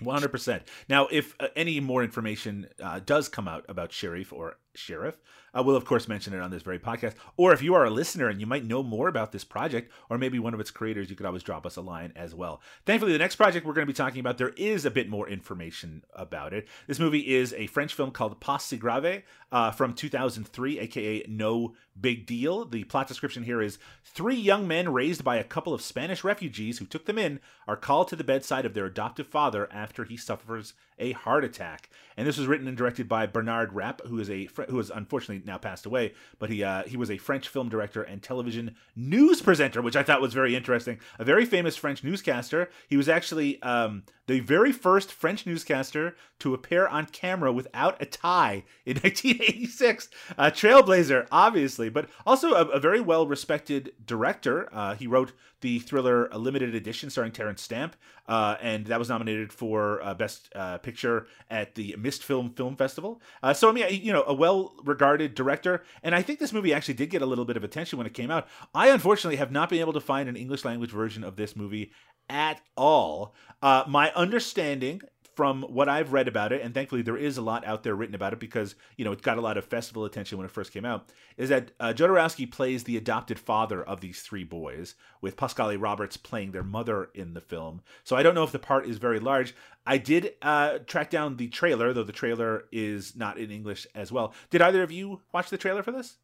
One hundred percent. Now, if uh, any more information uh, does come out about Sheriff or Sheriff, uh, we'll of course mention it on this very podcast. Or if you are a listener and you might know more about this project, or maybe one of its creators, you could always drop us a line as well. Thankfully, the next project we're going to be talking about, there is a bit more information about it. This movie is a French film called Pas si grave uh, from 2003, aka No Big Deal. The plot description here is three young men raised by a couple of Spanish refugees who took them in are called to the bedside of their adoptive father after he suffers a heart attack. And this was written and directed by Bernard Rapp, who is a who has unfortunately now passed away, but he uh, he was a French film director and television news presenter, which I thought was very interesting. A very famous French newscaster. He was actually um, the very first French newscaster to appear on camera without a tie in 1986. A trailblazer, obviously, but also a, a very well respected director. Uh, he wrote the thriller A Limited Edition starring Terence Stamp, uh, and that was nominated for uh, Best uh, Picture at the Mist Film Film Festival. Uh, so, I mean, you know, a well regarded director, and I think this movie actually did get a little bit of attention when it came out. I unfortunately have not been able to find an English language version of this movie at all. Uh, my understanding from what I've read about it, and thankfully there is a lot out there written about it because you know it got a lot of festival attention when it first came out. Is that uh, Jodorowsky plays the adopted father of these three boys, with Pascale Roberts playing their mother in the film. So I don't know if the part is very large. I did uh, track down the trailer, though the trailer is not in English as well. Did either of you watch the trailer for this?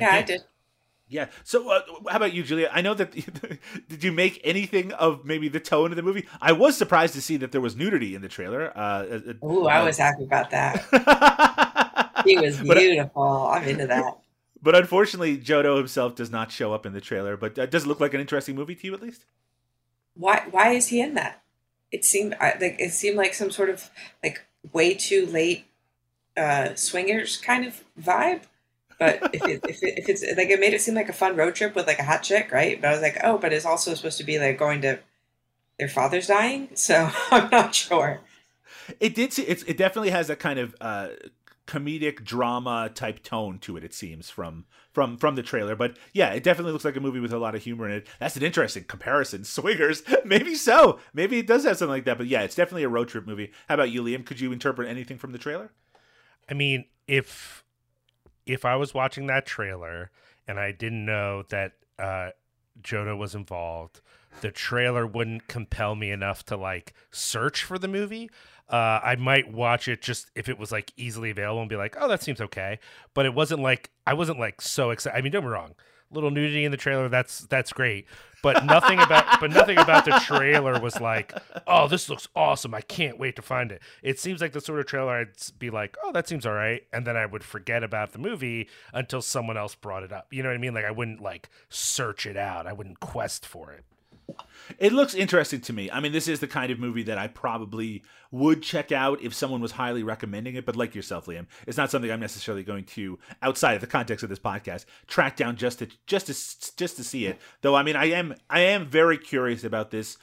Yeah, I did. Yeah. So, uh, how about you, Julia? I know that. did you make anything of maybe the tone of the movie? I was surprised to see that there was nudity in the trailer. Uh, uh, Ooh, I uh, was happy about that. He was But- beautiful. I'm into that. But unfortunately, Jodo himself does not show up in the trailer. But uh, does it look like an interesting movie to you, at least? Why? Why is he in that? It seemed I- like it seemed like some sort of like way too late uh, swingers kind of vibe. But if it, if, it, if it's like it made it seem like a fun road trip with like a hot chick, right? But I was like, oh, but it's also supposed to be like going to their father's dying, so I'm not sure. It did. See, it's, it definitely has a kind of uh, comedic drama type tone to it. It seems from from from the trailer, but yeah, it definitely looks like a movie with a lot of humor in it. That's an interesting comparison. Swingers, maybe so. Maybe it does have something like that. But yeah, it's definitely a road trip movie. How about you, Liam? Could you interpret anything from the trailer? I mean, if if I was watching that trailer and I didn't know that uh, Jodo was involved, the trailer wouldn't compel me enough to like search for the movie. Uh, I might watch it just if it was like easily available and be like, oh, that seems okay. But it wasn't like I wasn't like so excited. I mean, don't me wrong, little nudity in the trailer that's that's great, but nothing about but nothing about the trailer was like, oh, this looks awesome. I can't wait to find it. It seems like the sort of trailer I'd be like, oh, that seems all right, and then I would forget about the movie until someone else brought it up. You know what I mean? Like I wouldn't like search it out. I wouldn't quest for it. It looks interesting to me. I mean, this is the kind of movie that I probably would check out if someone was highly recommending it. But like yourself, Liam, it's not something I'm necessarily going to, outside of the context of this podcast, track down just to just to just to see it. Though, I mean, I am I am very curious about this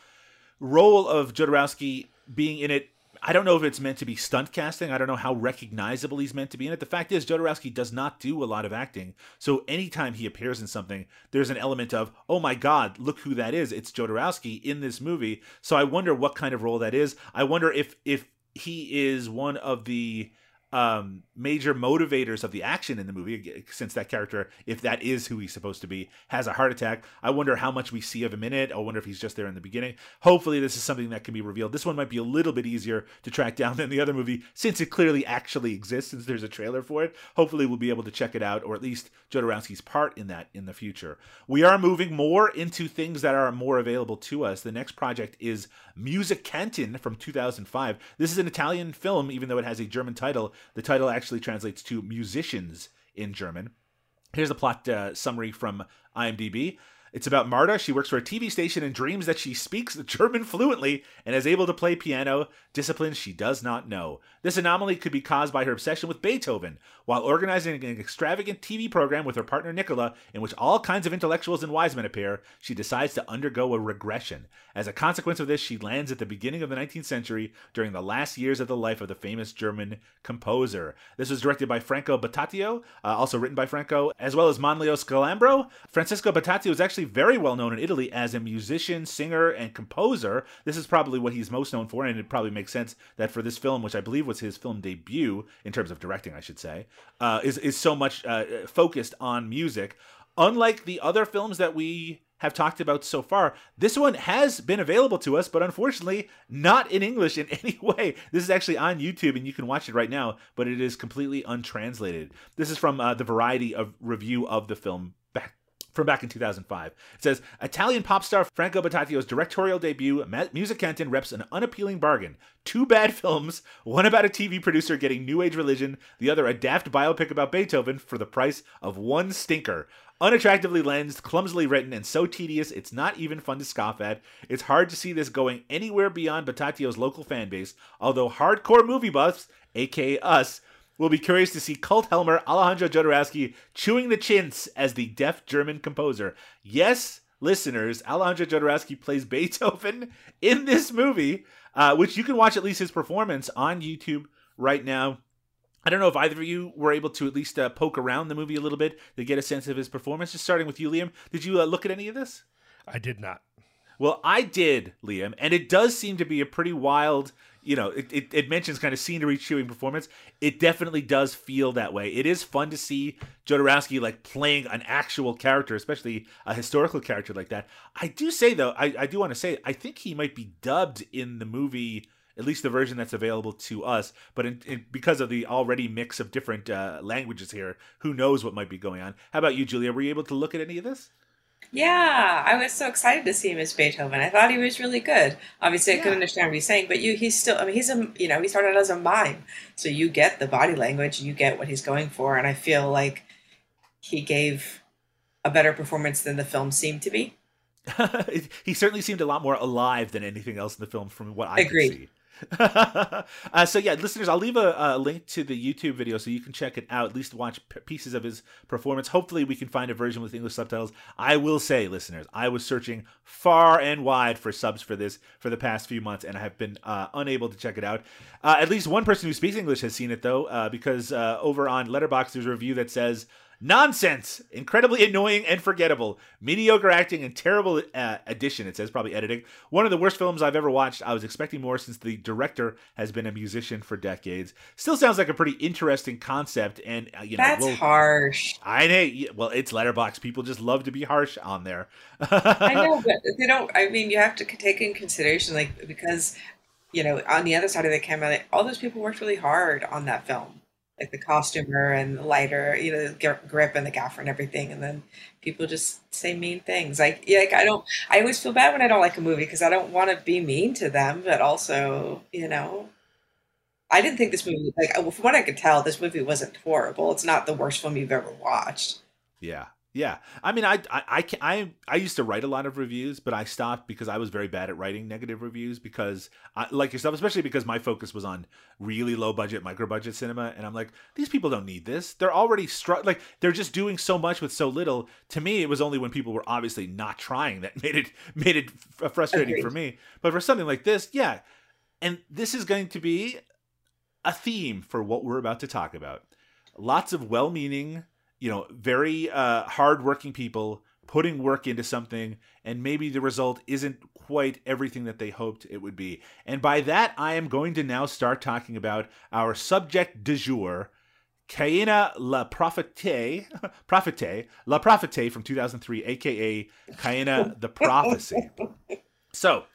role of Jodorowsky being in it I don't know if it's meant to be stunt casting. I don't know how recognizable he's meant to be in it. The fact is, Jodorowsky does not do a lot of acting. So anytime he appears in something, there's an element of, oh my God, look who that is. It's Jodorowsky in this movie. So I wonder what kind of role that is. I wonder if if he is one of the um, major motivators of the action in the movie, since that character, if that is who he's supposed to be, has a heart attack. I wonder how much we see of him in it. I wonder if he's just there in the beginning. Hopefully, this is something that can be revealed. This one might be a little bit easier to track down than the other movie, since it clearly actually exists, since there's a trailer for it. Hopefully, we'll be able to check it out, or at least Jodorowsky's part in that in the future. We are moving more into things that are more available to us. The next project is Musikanten from 2005. This is an Italian film, even though it has a German title. The title actually translates to musicians in German. Here's the plot uh, summary from IMDb. It's about Marta. She works for a TV station and dreams that she speaks German fluently and is able to play piano, disciplines she does not know. This anomaly could be caused by her obsession with Beethoven. While organizing an extravagant TV program with her partner Nicola, in which all kinds of intellectuals and wise men appear, she decides to undergo a regression. As a consequence of this, she lands at the beginning of the 19th century during the last years of the life of the famous German composer. This was directed by Franco Battiato, uh, also written by Franco, as well as Manlio Sgalambro. Francisco Battiato is actually very well known in Italy as a musician, singer, and composer. This is probably what he's most known for, and it probably makes sense that for this film, which I believe was his film debut in terms of directing, I should say, uh, is is so much uh, focused on music. Unlike the other films that we have talked about so far, this one has been available to us, but unfortunately not in English in any way. This is actually on YouTube and you can watch it right now, but it is completely untranslated. This is from uh, the Variety of review of the film from back in 2005. It says Italian pop star Franco Battiato's directorial debut, Musikanten, reps an unappealing bargain. Two bad films, one about a TV producer getting new age religion, the other a daft biopic about Beethoven for the price of one stinker. Unattractively lensed, clumsily written, and so tedious it's not even fun to scoff at. It's hard to see this going anywhere beyond Battiato's local fan base, although hardcore movie buffs, aka us, will be curious to see cult helmer Alejandro Jodorowsky chewing the chintz as the deaf German composer. Yes, listeners, Alejandro Jodorowsky plays Beethoven in this movie, uh, which you can watch at least his performance on YouTube right now. I don't know if either of you were able to at least uh, poke around the movie a little bit to get a sense of his performance. Just starting with you, Liam, did you uh, look at any of this? I did not. Well, I did, Liam, and it does seem to be a pretty wild. You know, it, it, it mentions kind of scenery chewing performance. It definitely does feel that way. It is fun to see Jodorowsky like playing an actual character, especially a historical character like that. I do say though, I, I do want to say, I think he might be dubbed in the movie at least the version that's available to us. But in, in, because of the already mix of different uh, languages here, who knows what might be going on? How about you, Julia? Were you able to look at any of this? Yeah, I was so excited to see him as Beethoven. I thought he was really good. Obviously, I Yeah. couldn't understand what he's saying, but you, he's still. I mean, he's a you know he started as a mime, so you get the body language, you get what he's going for, and I feel like he gave a better performance than the film seemed to be. he certainly seemed a lot more alive than anything else in the film, from what I Agreed. could see. uh, so yeah, listeners, I'll leave a, a link to the YouTube video so you can check it out. At least watch p- pieces of his performance. Hopefully, we can find a version with English subtitles. I will say, listeners, I was searching far and wide for subs for this for the past few months, and I have been uh, unable to check it out. Uh, at least one person who speaks English has seen it though, uh, because uh, over on Letterboxd there's a review that says. Nonsense! Incredibly annoying and forgettable. Mediocre acting and terrible uh, addition, it says, probably editing. One of the worst films I've ever watched. I was expecting more since the director has been a musician for decades. Still sounds like a pretty interesting concept, and, uh, you know, That's we'll- harsh. I know. Well, it's Letterboxd. People just love to be harsh on there. I know, but they don't. I mean, you have to take in consideration, like because you know, on the other side of the camera, like, all those people worked really hard on that film, like the costumer and the lighter, you know, the grip and the gaffer and everything, and then people just say mean things. Like, yeah, like I don't. I always feel bad when I don't like a movie because I don't want to be mean to them, but also, you know. I didn't think this movie, like, from what I could tell, this movie wasn't horrible. It's not the worst film you've ever watched. Yeah. Yeah, I mean, I, I, I, can, I, I used to write a lot of reviews, but I stopped because I was very bad at writing negative reviews because, I, like yourself, especially because my focus was on really low budget, micro budget cinema, and I'm like, these people don't need this. They're already str- like they're just doing so much with so little. To me, it was only when people were obviously not trying that made it made it f- uh, frustrating Agreed. for me. But for something like this, yeah, and this is going to be a theme for what we're about to talk about. Lots of well-meaning you know, very uh, hardworking people putting work into something, and maybe the result isn't quite everything that they hoped it would be. And by that, I am going to now start talking about our subject du jour, Kaena La Prophete, Prophete, La Prophete from 2003, aka Kaena the Prophecy. So,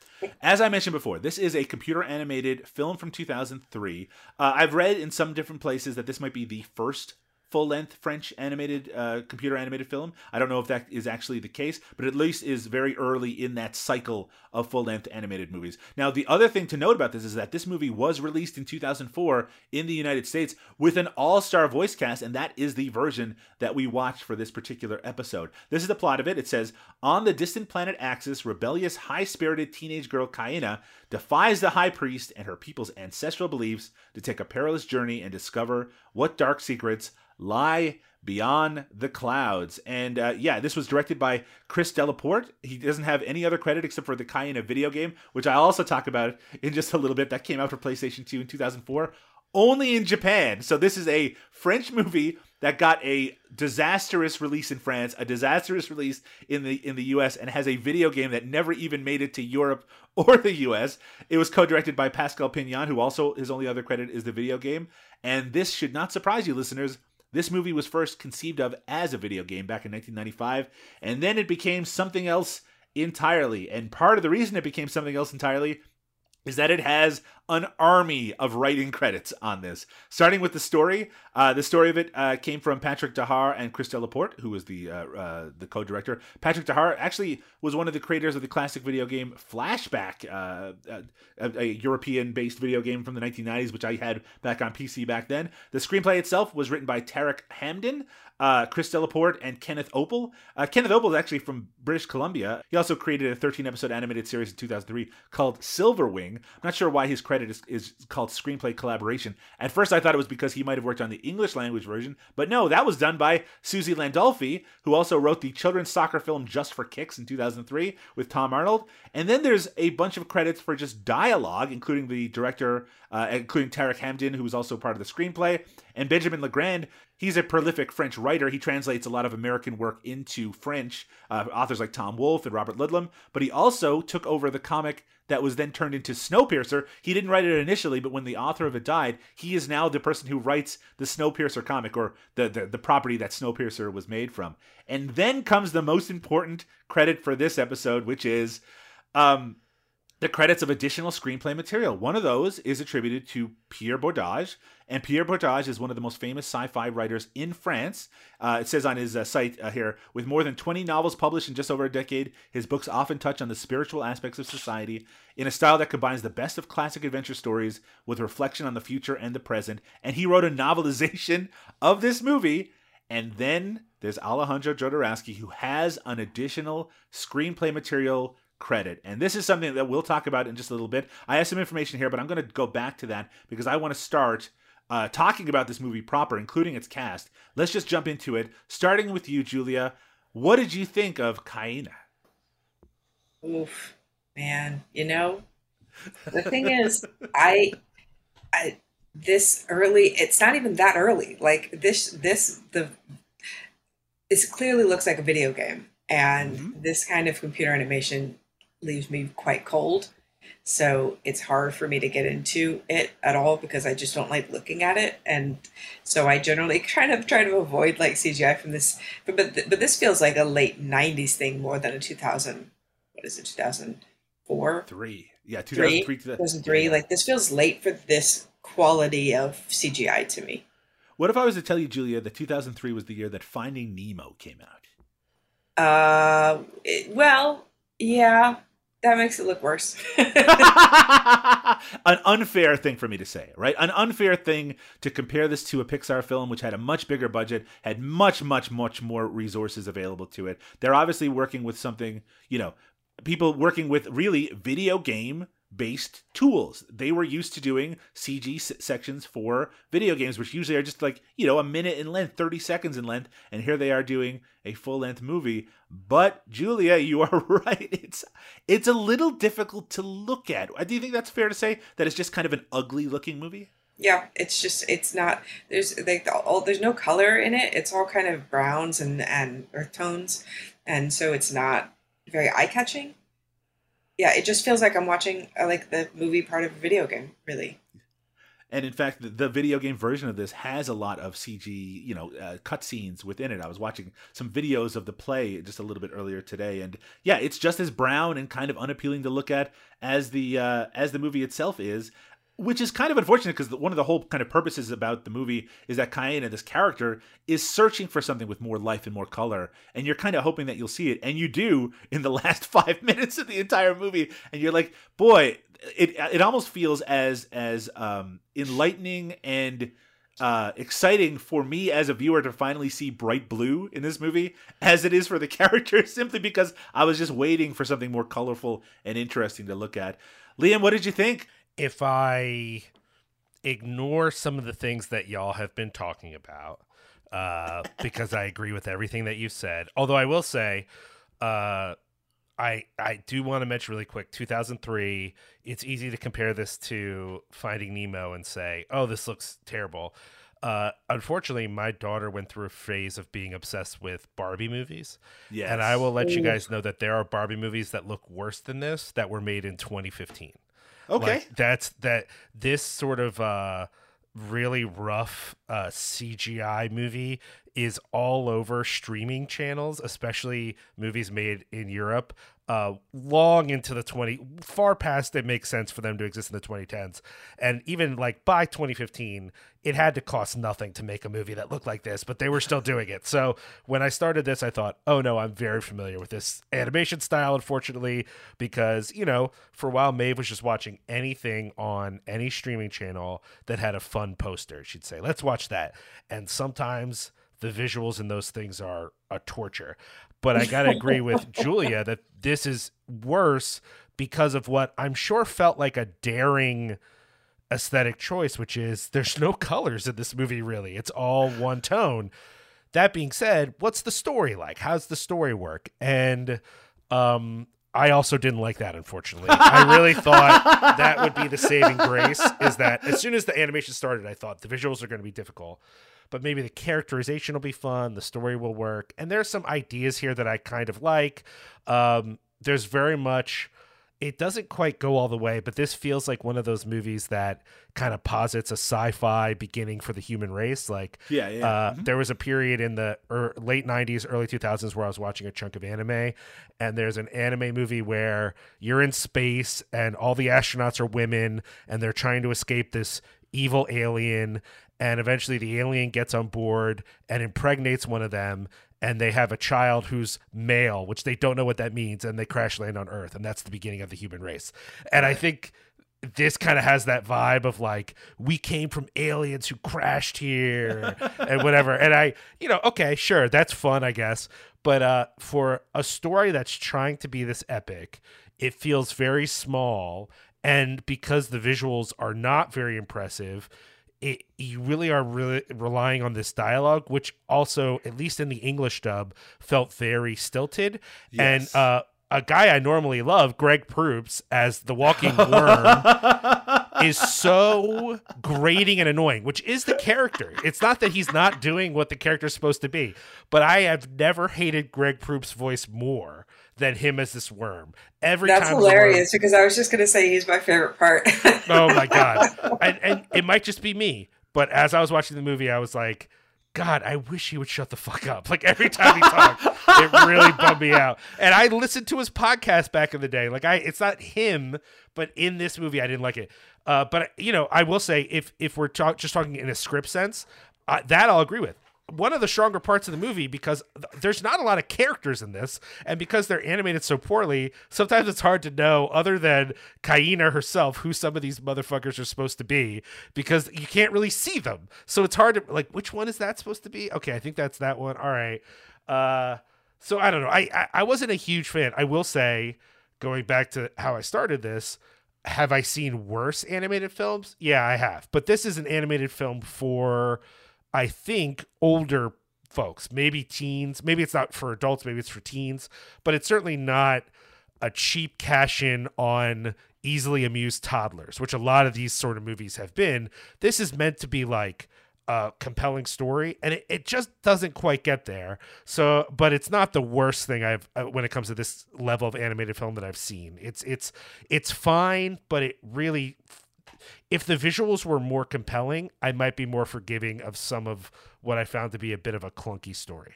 as I mentioned before, this is a computer animated film from 2003. Uh, I've read in some different places that this might be the first full length French animated uh, computer animated film. I don't know if that is actually the case, but at least is very early in that cycle of full length animated movies. Now, the other thing to note about this is that this movie was released in 2004 in the United States with an all star voice cast, and that is the version that we watched for this particular episode. This is the plot of it. It says On the distant planet Axis, rebellious, high spirited teenage girl Kaena defies the high priest and her people's ancestral beliefs to take a perilous journey and discover what dark secrets lie beyond the clouds. And uh, yeah, this was directed by Chris Delaporte. He doesn't have any other credit except for the Kaena video game, which I also talk about in just a little bit. That came out for PlayStation 2 in 2004, only in Japan. So this is a French movie that got a disastrous release in France, a disastrous release in the in the US and has a video game that never even made it to Europe or the US. It was co-directed by Pascal Pinon, who also his only other credit is the video game. And this should not surprise you listeners. This movie was first conceived of as a video game back in 1995, and then it became something else entirely. And part of the reason it became something else entirely is that it has an army of writing credits on this. Starting with the story, uh, the story of it uh, came from Patrick Daher and Chris Delaporte, who was the uh, uh, the co-director. Patrick Daher actually was one of the creators of the classic video game Flashback, uh, uh, a, a European-based video game from the 1990s, which I had back on PC back then. The screenplay itself was written by Tarik Hamdine, uh, Chris Delaporte, and Kenneth Oppel. Uh, Kenneth Oppel is actually from British Columbia. He also created a 13 episode animated series in 2003 called Silverwing. I'm not sure why his credit is, is called screenplay collaboration. At first, I thought it was because he might have worked on the English language version, but no, that was done by Susie Landolfi, who also wrote the children's soccer film Just for Kicks in 2003 with Tom Arnold. And then there's a bunch of credits for just dialogue, including the director, uh, including Tarik Hamdine, who was also part of the screenplay, and Benjamin Legrand. He's a prolific French writer. He translates a lot of American work into French, uh, authors like Tom Wolfe and Robert Ludlum, but he also took over the comic that was then turned into Snowpiercer. He didn't write it initially, but when the author of it died, he is now the person who writes the Snowpiercer comic or the, the, the property that Snowpiercer was made from. And then comes the most important credit for this episode, which is um, the credits of additional screenplay material. One of those is attributed to Pierre Bordage, and Pierre Bordage is one of the most famous sci-fi writers in France. Uh, it says on his uh, site uh, here, with more than 20 novels published in just over a decade, his books often touch on the spiritual aspects of society in a style that combines the best of classic adventure stories with reflection on the future and the present. And he wrote a novelization of this movie. And then there's Alejandro Jodorowsky, who has an additional screenplay material credit. And this is something that we'll talk about in just a little bit. I have some information here, but I'm going to go back to that because I want to start uh, talking about this movie proper, including its cast. Let's just jump into it, starting with you, Julia. What did you think of Kaena? Oof, man. You know, the thing is, I, I, this early. It's not even that early. Like this, this the. This clearly looks like a video game, and this kind of computer animation leaves me quite cold. So it's hard for me to get into it at all because I just don't like looking at it, and so I generally kind of try to avoid like CGI from this. But but, but this feels like a late '90s thing more than a 2000. What is it? 2004. Three. Yeah, Three. 2003. to 2003. yeah. Like this feels late for this quality of CGI to me. What if I was to tell you, Julia, that 2003 was the year that Finding Nemo came out? Uh, it- well, yeah, That makes it look worse. an unfair thing for me to say, right? An unfair thing to compare this to a Pixar film, which had a much bigger budget, had much, much, much more resources available to it. They're obviously working with something, you know, people working with really video game based tools. They were used to doing CG sections for video games, which usually are just like, you know, a minute in length, 30 seconds in length. And here they are doing a full length movie. But Julia, you are right. It's it's a little difficult to look at. Do you think that's fair to say that it's just kind of an ugly looking movie? Yeah, it's just it's not there's like all there's no color in it. It's all kind of browns and and earth tones, and so it's not very eye catching. Yeah, it just feels like I'm watching uh, like the movie part of a video game, really. And in fact, the, the video game version of this has a lot of CG, you know, uh, cutscenes within it. I was watching some videos of the play just a little bit earlier today, and yeah, it's just as brown and kind of unappealing to look at as the uh, as the movie itself is which is kind of unfortunate because one of the whole kind of purposes about the movie is that Kaena, this character, is searching for something with more life and more color, and you're kind of hoping that you'll see it, and you do in the last five minutes of the entire movie, and you're like, boy, it it almost feels as as um, enlightening and uh, exciting for me as a viewer to finally see bright blue in this movie as it is for the character, simply because I was just waiting for something more colorful and interesting to look at. Liam, what did you think? If I ignore some of the things that y'all have been talking about, uh, because I agree with everything that you said. Although I will say, uh, I I do want to mention really quick 2003. It's easy to compare this to Finding Nemo and say, "Oh, this looks terrible." Uh, unfortunately, my daughter went through a phase of being obsessed with Barbie movies. Yes. And I will let you guys know that there are Barbie movies that look worse than this that were made in 2015. Okay. Like, that's that this sort of uh really rough uh CGI movie is all over streaming channels, especially movies made in Europe. Uh, long into the 20 far past it makes sense for them to exist in the 2010s and even like by 2015 it had to cost nothing to make a movie that looked like this but they were still doing it. So when i started this i thought oh no i'm very familiar with this animation style unfortunately because you know for a while maeve was just watching anything on any streaming channel that had a fun poster she'd say let's watch that. And sometimes the visuals in those things are a torture but I got to agree with Julia that this is worse because of what I'm sure felt like a daring aesthetic choice, which is there's no colors in this movie, really. It's all one tone. That being said, what's the story like? How's the story work? And um, I also didn't like that, unfortunately. I really thought that would be the saving grace, is that as soon as the animation started, I thought the visuals are going to be difficult but maybe the characterization will be fun, the story will work, and there's some ideas here that I kind of like. Um, there's very much. It doesn't quite go all the way, but this feels like one of those movies that kind of posits a sci-fi beginning for the human race. Like, yeah, yeah. Uh, mm-hmm. there was a period in the er, late '90s, early 2000s where I was watching a chunk of anime, and there's an anime movie where you're in space and all the astronauts are women, and they're trying to escape this evil alien and eventually the alien gets on board and impregnates one of them and they have a child who's male which they don't know what that means and they crash land on earth and that's the beginning of the human race. And i think this kind of has that vibe of like we came from aliens who crashed here and whatever. And i you know okay sure that's fun i guess. But uh for a story that's trying to be this epic it feels very small. And because the visuals are not very impressive it, you really are really relying on this dialogue, which also, at least in the English dub, felt very stilted. Yes. And uh, a guy I normally love, Greg Proops, as the walking worm, is so grating and annoying, which is the character. It's not that he's not doing what the character's supposed to be, but I have never hated Greg Proops' voice more than him as this worm. Every That's hilarious worm, because I was just going to say he's my favorite part. oh my god! And, and it might just be me, but as I was watching the movie, I was like. God, I wish he would shut the fuck up. Like every time he talked, it really bummed me out. And I listened to his podcast back in the day. Like I, it's not him, but in this movie, I didn't like it. Uh, but you know, I will say if if we're talk, just talking in a script sense, uh, that I'll agree with. One of the stronger parts of the movie because th- there's not a lot of characters in this, and because they're animated so poorly, sometimes it's hard to know, other than Kaena herself, who some of these motherfuckers are supposed to be, because you can't really see them. So it's hard to like, which one is that supposed to be? Okay, I think that's that one. All right. Uh, so I don't know. I, I I wasn't a huge fan. I will say, going back to how I started this, have I seen worse animated films? Yeah, I have. But this is an animated film for, I think, older folks, maybe teens. Maybe it's not for adults, maybe it's for teens, but it's certainly not a cheap cash in on easily amused toddlers, which a lot of these sort of movies have been. This is meant to be like a compelling story, and it, it just doesn't quite get there. So, but it's not the worst thing I've uh, when it comes to this level of animated film that I've seen. It's it's it's fine, but it really, if the visuals were more compelling, I might be more forgiving of some of what I found to be a bit of a clunky story.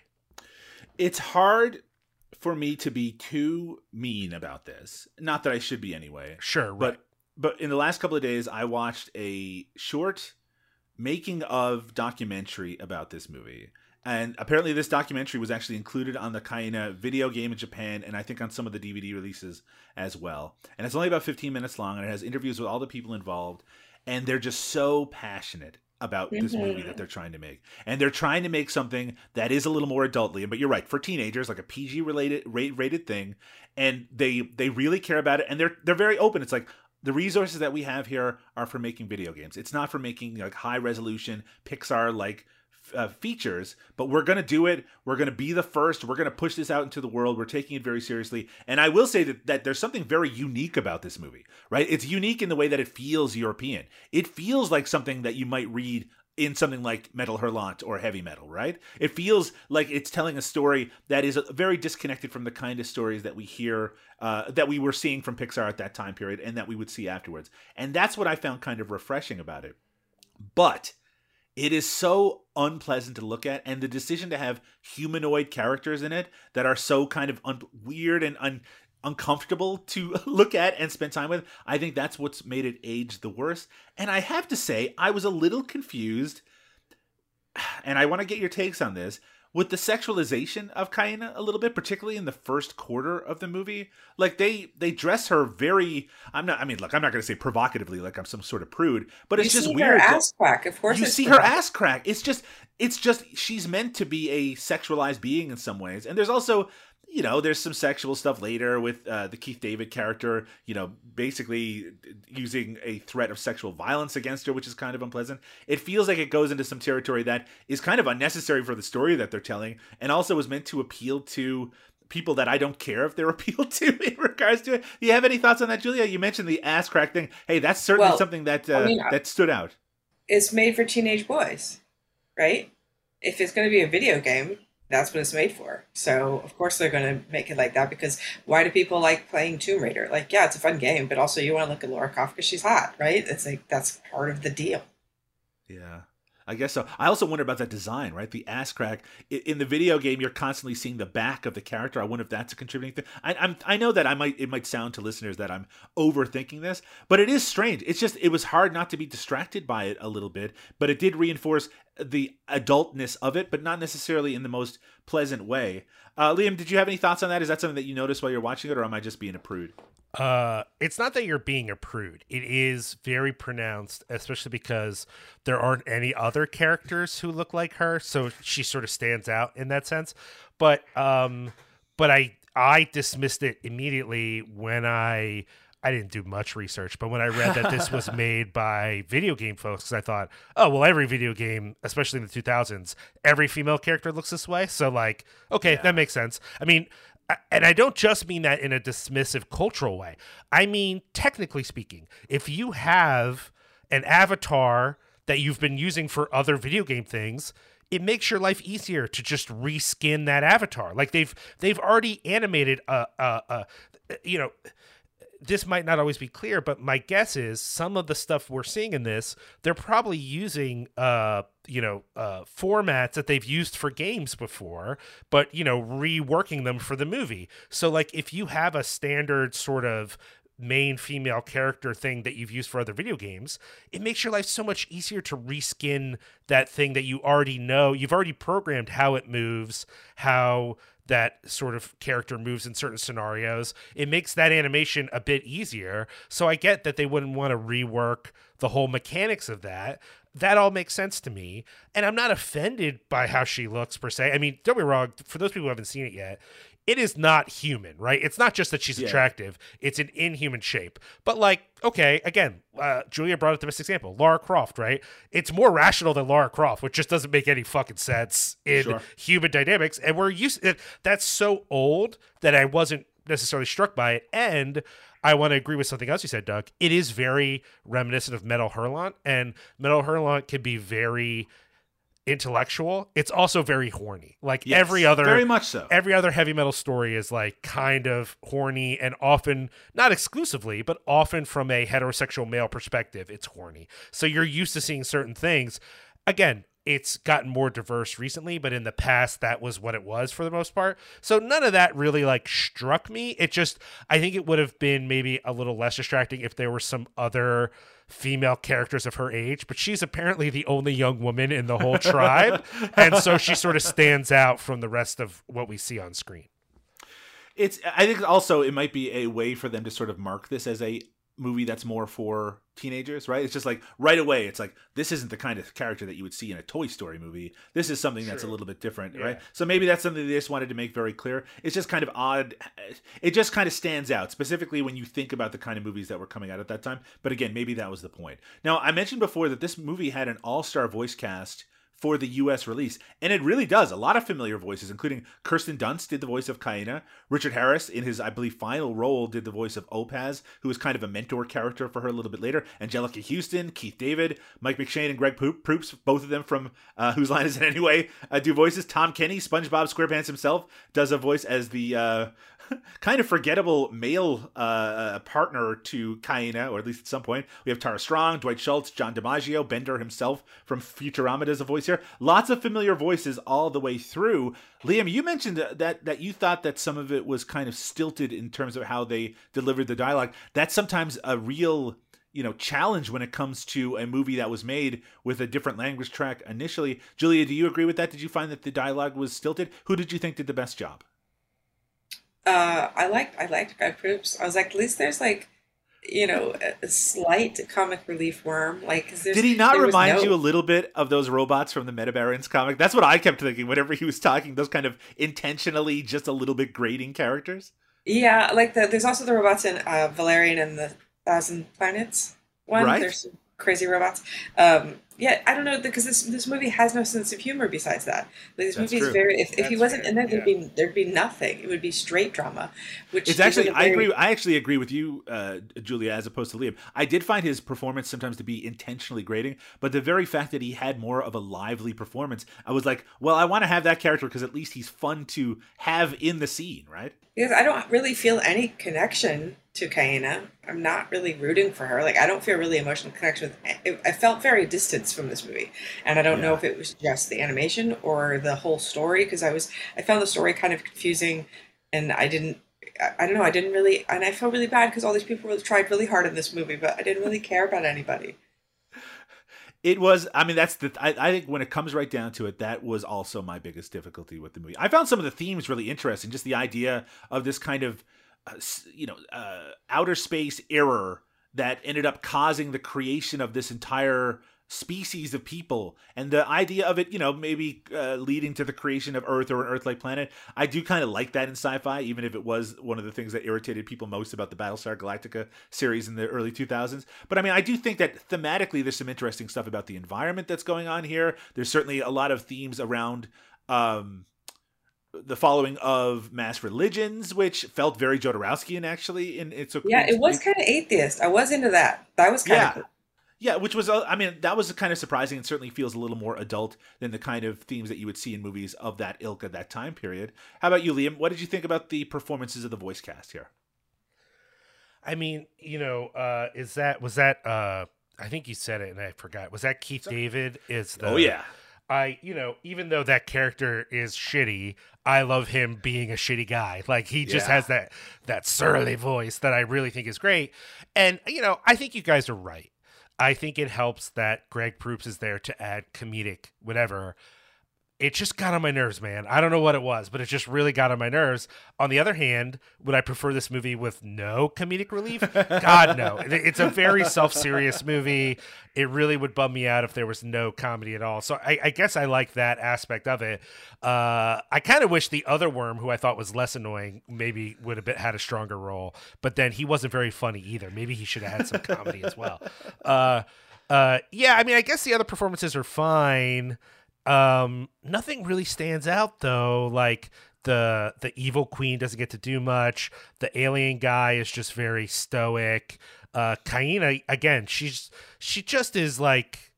It's hard for me to be too mean about this. Not that I should be anyway. Sure, right. But but in the last couple of days, I watched a short making of documentary about this movie. And apparently, this documentary was actually included on the Kaena video game in Japan, and I think on some of the DVD releases as well. And it's only about 15 minutes long, and it has interviews with all the people involved, and they're just so passionate about this mm-hmm. movie that they're trying to make. And they're trying to make something that is a little more adultly, but you're right, for teenagers, like a PG related rated thing, and they they really care about it and they're they're very open. It's like the resources that we have here are for making video games. It's not for making like high resolution Pixar like uh, features, but we're going to do it. We're going to be the first. We're going to push this out into the world. We're taking it very seriously. And I will say that, that there's something very unique about this movie, right? It's unique in the way that it feels European. It feels like something that you might read in something like Metal Hurlant or Heavy Metal, right? It feels like it's telling a story that is very disconnected from the kind of stories that we hear, uh, that we were seeing from Pixar at that time period and that we would see afterwards. And that's what I found kind of refreshing about it. But it is so unpleasant to look at, and the decision to have humanoid characters in it that are so kind of un- weird and un- uncomfortable to look at and spend time with. I think that's what's made it age the worst. And I have to say, I was a little confused, and I want to get your takes on this with the sexualization of Kaena a little bit, particularly in the first quarter of the movie. Like they they dress her very. I'm not. I mean, look, I'm not going to say provocatively, like I'm some sort of prude, but it's you just see weird. Her ass crack, of course. you it's see her ass crack. It's just, it's just, she's meant to be a sexualized being in some ways. And there's also, you know, there's some sexual stuff later with uh, the Keith David character, you know, basically using a threat of sexual violence against her, which is kind of unpleasant. It feels like it goes into some territory that is kind of unnecessary for the story that they're telling, and also is meant to appeal to people that I don't care if they're appealed to in regards to it. Do you have any thoughts on that, Julia? You mentioned the ass crack thing. Hey, that's certainly Well, something that uh, I mean, that stood out. It's made for teenage boys, right? If it's going to be a video game, that's what it's made for. So of course they're going to make it like that because why do people like playing Tomb Raider? Like, yeah, it's a fun game, but also you want to look at Lara Croft because she's hot, right? It's like that's part of the deal. Yeah. I guess so. I also wonder about that design, right? The ass crack in the video game. You're constantly seeing the back of the character. I wonder if that's a contributing thing. I, I'm, I know that I might. It might sound to listeners that I'm overthinking this, but it is strange. It's just it was hard not to be distracted by it a little bit, but it did reinforce the adultness of it, but not necessarily in the most pleasant way. Uh, Liam, did you have any thoughts on that? Is that something that you noticed while you're watching it, or am I just being a prude? Uh, it's not that you're being a prude. It is very pronounced, especially because there aren't any other characters who look like her, so she sort of stands out in that sense. But um, but I I dismissed it immediately when I I didn't do much research, but when I read that this was made by video game folks, I thought, oh well, every video game, especially in the 2000s, every female character looks this way. So like, okay, that makes sense. I mean, and I don't just mean that in a dismissive cultural way. I mean, technically speaking, if you have an avatar that you've been using for other video game things, it makes your life easier to just reskin that avatar. Like they've they've already animated a a, a you know this might not always be clear, but my guess is some of the stuff we're seeing in this, they're probably using uh, you know, uh formats that they've used for games before, but you know, reworking them for the movie. So like if you have a standard sort of main female character thing that you've used for other video games, it makes your life so much easier to reskin that thing that you already know. You've already programmed how it moves, how that sort of character moves in certain scenarios. It makes that animation a bit easier. So I get that they wouldn't want to rework the whole mechanics of that. That all makes sense to me. And I'm not offended by how she looks per se. I mean, don't be wrong, for those people who haven't seen it yet, it is not human, right? It's not just that she's Yeah. attractive, it's an inhuman shape. But, like, okay, again, uh, Julia brought up the best example Lara Croft, right? It's more rational than Lara Croft, which just doesn't make any fucking sense in Sure. human dynamics. And we're used, it, that's so old that I wasn't necessarily struck by it. And I want to agree with something else you said, Doug. It is very reminiscent of Metal Hurlant, and Metal Hurlant can be very intellectual. It's also very horny. Like Yes, every other very much so. Every other heavy metal story is like kind of horny and often not exclusively, but often from a heterosexual male perspective, it's horny. So you're used to seeing certain things. Again, it's gotten more diverse recently, but in the past that was what it was for the most part. So none of that really like struck me. It just I think it would have been maybe a little less distracting if there were some other female characters of her age, but she's apparently the only young woman in the whole tribe. and so she sort of stands out from the rest of what we see on screen. It's. I think also it might be a way for them to sort of mark this as a movie that's more for teenagers, right? It's just like right away, it's like this isn't the kind of character that you would see in a Toy Story movie. This is something that's a little bit different, right? So maybe that's something they just wanted to make very clear. It's just kind of odd. It just kind of stands out, specifically when you think about the kind of movies that were coming out at that time. But again, maybe that was the point. Now, I mentioned before that this movie had an all-star voice cast for the US release. And it really does. A lot of familiar voices, including Kirsten Dunst did the voice of Kaena. Richard Harris, in his, I believe, final role, did the voice of Opaz, who was kind of a mentor character for her a little bit later. Anjelica Huston, Keith David, Mike McShane, and Greg Proops, both of them from uh, Whose Line Is It Anyway, uh, do voices. Tom Kenny, SpongeBob SquarePants himself, does a voice as the. Uh, kind of forgettable male uh, uh, partner to Kaena, or at least at some point. We have Tara Strong, Dwight Schultz, John DiMaggio, Bender himself from Futurama does a voice here. Lots of familiar voices all the way through. Liam, you mentioned that that you thought that some of it was kind of stilted in terms of how they delivered the dialogue. That's sometimes a real you know challenge when it comes to a movie that was made with a different language track initially. Julia, do you agree with that? Did you find that the dialogue was stilted? Who did you think did the best job? Uh, I liked I liked Greg Proops. I was like, at least there's like, you know, a, slight comic relief worm. Like, Did he not remind no- you a little bit of those robots from the Metabarons comic? That's what I kept thinking whenever he was talking. Those kind of intentionally just a little bit grating characters. Yeah, like the there's also the robots in uh, Valerian and the Thousand Planets one. Right. There's some crazy robots. Um, yeah, I don't know because this this movie has no sense of humor besides that. Like, this movie is very. If, if he wasn't fair, in there, there'd yeah. be there'd be nothing. It would be straight drama. Which It's is actually a I very- agree. I actually agree with you, uh, Julia, as opposed to Liam. I did find his performance sometimes to be intentionally grating, but the very fact that he had more of a lively performance, I was like, well, I want to have that character because at least he's fun to have in the scene, right? because I don't really feel any connection to Kaena. I'm not really rooting for her. Like I don't feel really emotional connection with. It, I felt very distanced from this movie, and I don't know if it was just the animation or the whole story because I was I found the story kind of confusing, and I didn't. I, I don't know. I didn't really, and I felt really bad because all these people really tried really hard in this movie, but I didn't really care about anybody. It was. I mean, that's the. I, I think when it comes right down to it, that was also my biggest difficulty with the movie. I found some of the themes really interesting. Just the idea of this kind of, uh, you know, uh, outer space error that ended up causing the creation of this entire species of people, and the idea of it, you know, maybe uh, leading to the creation of Earth or an Earth-like planet. I do kind of like that in sci-fi, even if it was one of the things that irritated people most about the Battlestar Galactica series in the early 2000s. But I mean, I do think that thematically, there's some interesting stuff about the environment that's going on here. There's certainly a lot of themes around. Um, the following of mass religions, which felt very Jodorowskian actually. In it's a Yeah, it was kind of atheist. I was into that. That was kind yeah. of cool. Yeah, which was, uh, I mean, that was kind of surprising and certainly feels a little more adult than the kind of themes that you would see in movies of that ilk at that time period. How about you, Liam? What did you think about the performances of the voice cast here? I mean, you know, uh, is that was that? Uh, I think you said it, and I forgot. Was that Keith David? Is the Oh, yeah. I, you know, even though that character is shitty, I love him being a shitty guy. Like he just Yeah. has that that surly voice that I really think is great. And you know, I think you guys are right. I think it helps that Greg Proops is there to add comedic whatever. It just got on my nerves, man. I don't know what it was, but it just really got on my nerves. On the other hand, would I prefer this movie with no comedic relief? God, no. It's a very self serious movie. It really would bum me out if there was no comedy at all. So I, I guess I like that aspect of it. Uh, I kind of wish the other worm, who I thought was less annoying, maybe would have been, had a stronger role. But then he wasn't very funny either. Maybe he should have had some comedy as well. Uh, uh, yeah, I mean, I guess the other performances are fine. Um, nothing really stands out though. Like the the evil queen doesn't get to do much. The alien guy is just very stoic. Uh, Kaena again, she's she just is like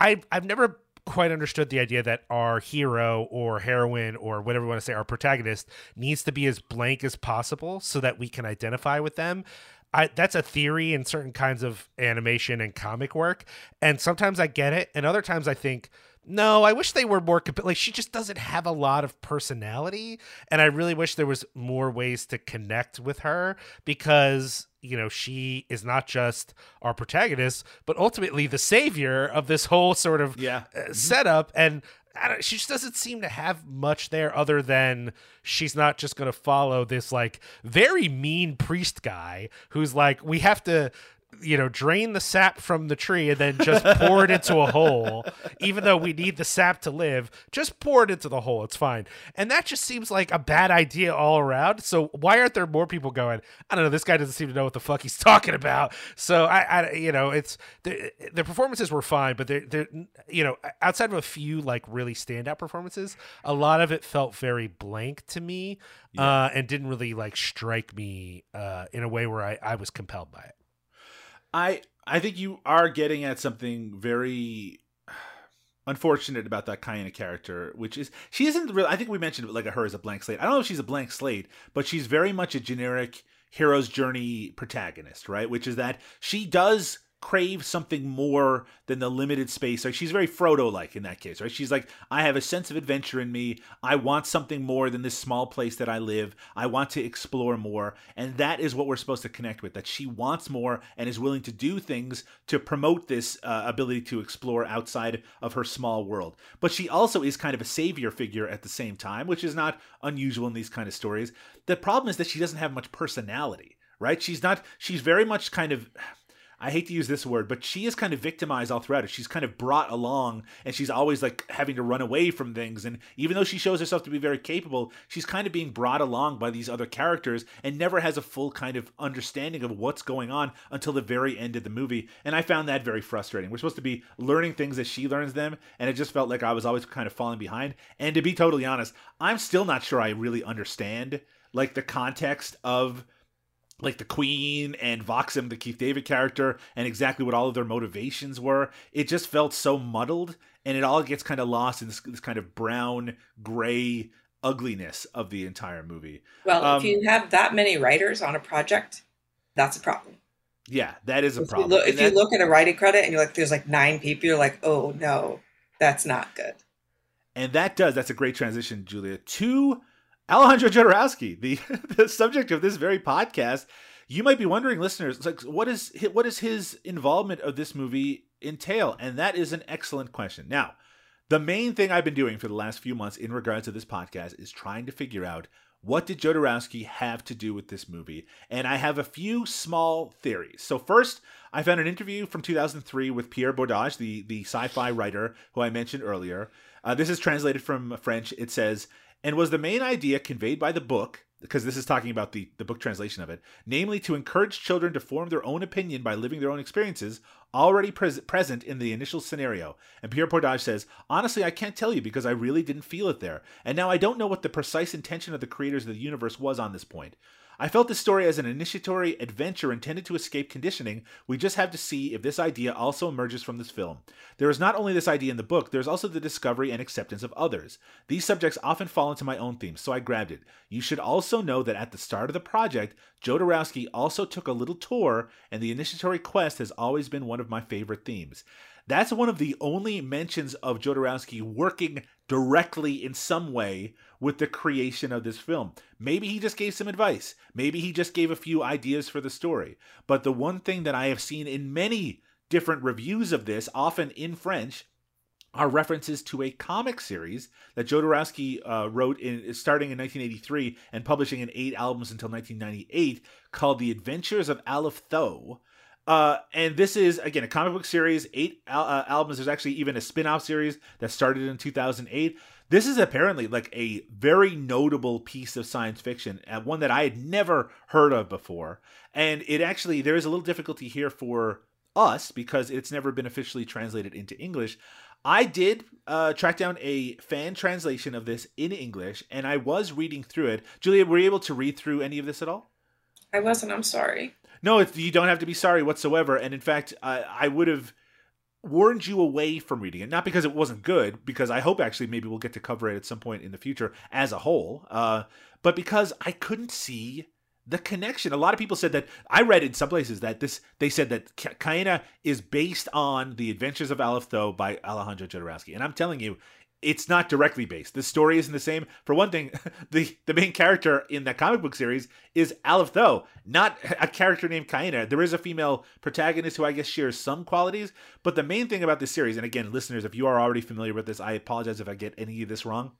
I I've never quite understood the idea that our hero or heroine or whatever we want to say our protagonist needs to be as blank as possible so that we can identify with them. I, that's a theory in certain kinds of animation and comic work, and sometimes I get it, and other times I think, no, I wish they were more comp- like she just doesn't have a lot of personality, and I really wish there was more ways to connect with her because you know she is not just our protagonist, but ultimately the savior of this whole sort of Yeah. uh, setup and I don't, she just doesn't seem to have much there other than she's not just going to follow this like very mean priest guy who's like we have to you know drain the sap from the tree and then just pour it into a hole even though we need the sap to live just pour it into the hole. It's fine. And that just seems like a bad idea all around. So why aren't there more people going i don't know this guy doesn't seem to know what the fuck he's talking about. So i, I you know it's the, the performances were fine but they're, they're you know outside of a few like really standout performances a lot of it felt very blank to me uh, and didn't really like strike me uh, in a way where I, I was compelled by it I I think you are getting at something very unfortunate about that Kaena character, which is she isn't really. I think we mentioned like her as a blank slate. I don't know if she's a blank slate, but she's very much a generic hero's journey protagonist, right? Which is that she does crave something more than the limited space. Like she's very Frodo like in that case, right? She's like, I have a sense of adventure in me. I want something more than this small place that I live. I want to explore more. And that is what we're supposed to connect with, that she wants more and is willing to do things to promote this uh, ability to explore outside of her small world. But she also is kind of a savior figure at the same time, which is not unusual in these kind of stories. The problem is that she doesn't have much personality, right? She's not, she's very much kind of. I hate to use this word, but she is kind of victimized all throughout it. She's kind of brought along and she's always like having to run away from things. And even though she shows herself to be very capable, she's kind of being brought along by these other characters and never has a full kind of understanding of what's going on until the very end of the movie. And I found that very frustrating. We're supposed to be learning things as she learns them. And it just felt like I was always kind of falling behind. And to be totally honest, I'm still not sure I really understand like the context of like the Queen and Voxem, the Keith David character, and exactly what all of their motivations were. It just felt so muddled, and it all gets kind of lost in this, this kind of brown, gray ugliness of the entire movie. Well, Um, if you have that many writers on a project, that's a problem. Yeah, that is a If you problem. look, And if you look at a writing credit and you're like, there's like nine people, you're like, oh no, that's not good. And that does, that's a great transition, Julia, to Alejandro Jodorowsky, the, the subject of this very podcast. You might be wondering, listeners, like what is what is his involvement of this movie entail? And that is an excellent question. Now, the main thing I've been doing for the last few months in regards to this podcast is trying to figure out what did Jodorowsky have to do with this movie? And I have a few small theories. So first, I found an interview from 2003 with Pierre Bordage, the, the sci-fi writer who I mentioned earlier. Uh, this is translated from French. It says, and was the main idea conveyed by the book, because this is talking about the, the book translation of it, namely to encourage children to form their own opinion by living their own experiences, already pres- present in the initial scenario. And Pierre Bordage says, honestly, I can't tell you because I really didn't feel it there. And now I don't know what the precise intention of the creators of the universe was on this point. I felt this story as an initiatory adventure intended to escape conditioning. We just have to see if this idea also emerges from this film. There is not only this idea in the book, there's also the discovery and acceptance of others. These subjects often fall into my own themes, so I grabbed it. You should also know that at the start of the project, Jodorowsky also took a little tour, and the initiatory quest has always been one of my favorite themes. That's one of the only mentions of Jodorowsky working directly in some way with the creation of this film. Maybe he just gave some advice. Maybe he just gave a few ideas for the story. But the one thing that I have seen in many different reviews of this, often in French, are references to a comic series that Jodorowsky uh, wrote in starting in 1983 and publishing in eight albums until 1998 called The Adventures of Alef-Thau. Uh, and this is again a comic book series, eight al- uh, albums. There's actually even a spin-off series that started in 2008. This is apparently like a very notable piece of science fiction, uh, one that I had never heard of before. And it actually there is a little difficulty here for us because it's never been officially translated into English. I did uh, track down a fan translation of this in English, and I was reading through it. Julia, were you able to read through any of this at all? I wasn't. I'm sorry. No, it's, you don't have to be sorry whatsoever. And in fact, I, I would have warned you away from reading it, not because it wasn't good, because I hope actually maybe we'll get to cover it at some point in the future as a whole, uh, but because I couldn't see the connection. A lot of people said that I read in some places that this they said that Kaena is based on the Adventures of Alef-Thau by Alejandro Jodorowsky, and I'm telling you, it's not directly based. The story isn't the same. For one thing, the the main character in that comic book series is Alef-Thau, not a character named Kaena. There is a female protagonist who I guess shares some qualities, but the main thing about this series, and again, listeners, if you are already familiar with this, I apologize if I get any of this wrong.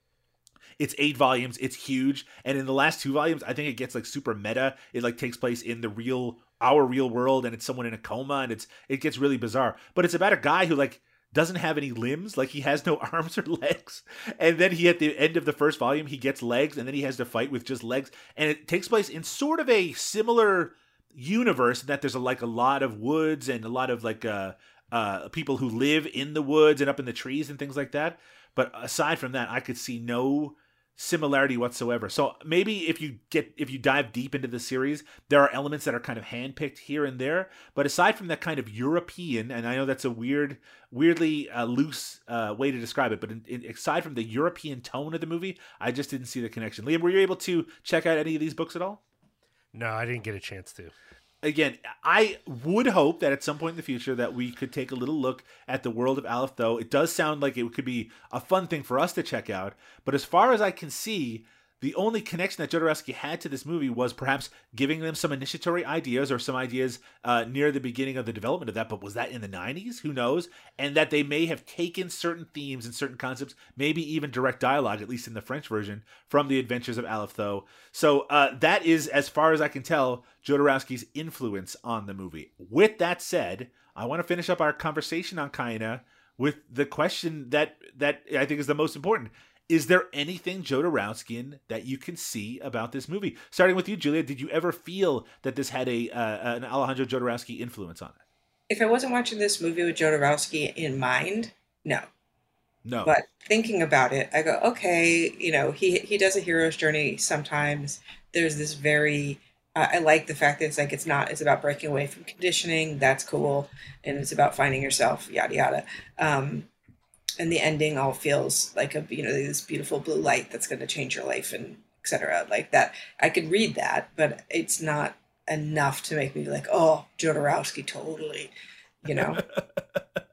It's eight volumes. It's huge, and in the last two volumes, I think it gets like super meta. It like takes place in the real our real world, and it's someone in a coma, and it's it gets really bizarre. But it's about a guy who like doesn't have any limbs, like he has no arms or legs. And then he, at the end of the first volume, he gets legs, and then he has to fight with just legs. And it takes place in sort of a similar universe that there's a, like a lot of woods and a lot of like uh, uh, people who live in the woods and up in the trees and things like that. But aside from that, I could see no similarity whatsoever. So maybe if you get if you dive deep into the series, there are elements that are kind of handpicked here and there. But aside from that kind of European, and I know that's a weird, weirdly uh, loose uh, way to describe it, but in, in, aside from the European tone of the movie, I just didn't see the connection. Liam, were you able to check out any of these books at all? No, I didn't get a chance to again, I would hope that at some point in the future that we could take a little look at the world of Aleph. Though it does sound like it could be a fun thing for us to check out. But as far as I can see, the only connection that Jodorowsky had to this movie was perhaps giving them some initiatory ideas or some ideas uh, near the beginning of the development of that. But was that in the 90s? Who knows? And that they may have taken certain themes and certain concepts, maybe even direct dialogue, at least in the French version, from the Adventures of Alef-Thau. So uh, that is, as far as I can tell, Jodorowsky's influence on the movie. With that said, I want to finish up our conversation on Kaena with the question that that I think is the most important is there anything Jodorowskian that you can see about this movie? Starting with you, Julia, did you ever feel that this had a uh, an Alejandro Jodorowsky influence on it? If I wasn't watching this movie with Jodorowsky in mind, no. No. But thinking about it, I go, okay, you know, he he does a hero's journey sometimes. There's this very uh, I like the fact that it's like it's not it's about breaking away from conditioning. That's cool, and it's about finding yourself. Yada yada. Um, and the ending all feels like a you know this beautiful blue light that's going to change your life and etc. Like that, I could read that, but it's not enough to make me like, oh, Jodorowsky, totally, you know.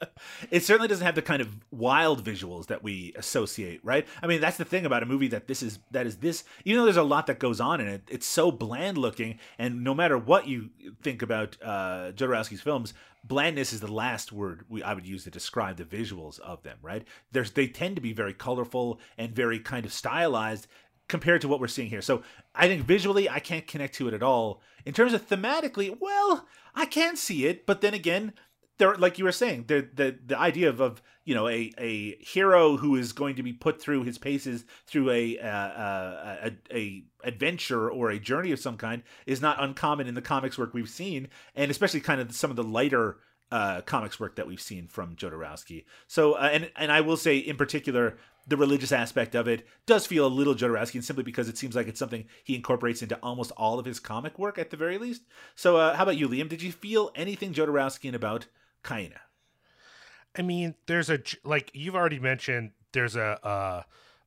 it certainly doesn't have the kind of wild visuals that we associate, right? I mean, that's the thing about a movie that this is that is this. Even though there's a lot that goes on in it, it's so bland looking, and no matter what you think about uh, Jodorowsky's films, blandness is the last word we I would use to describe the visuals of them, right? There's they tend to be very colorful and very kind of stylized compared to what we're seeing here. So I think visually I can't connect to it at all. In terms of thematically, well, I can see it, but then again, there like you were saying, the the the idea of, of you know a a hero who is going to be put through his paces through a, uh, uh, a a adventure or a journey of some kind is not uncommon in the comics work we've seen, and especially kind of some of the lighter uh, comics work that we've seen from Jodorowsky. So, uh, and and I will say in particular, the religious aspect of it does feel a little Jodorowskian simply because it seems like it's something he incorporates into almost all of his comic work at the very least. So, uh, how about you, Liam? Did you feel anything Jodorowskian about Kaena? I mean, there's a like you've already mentioned. There's a uh,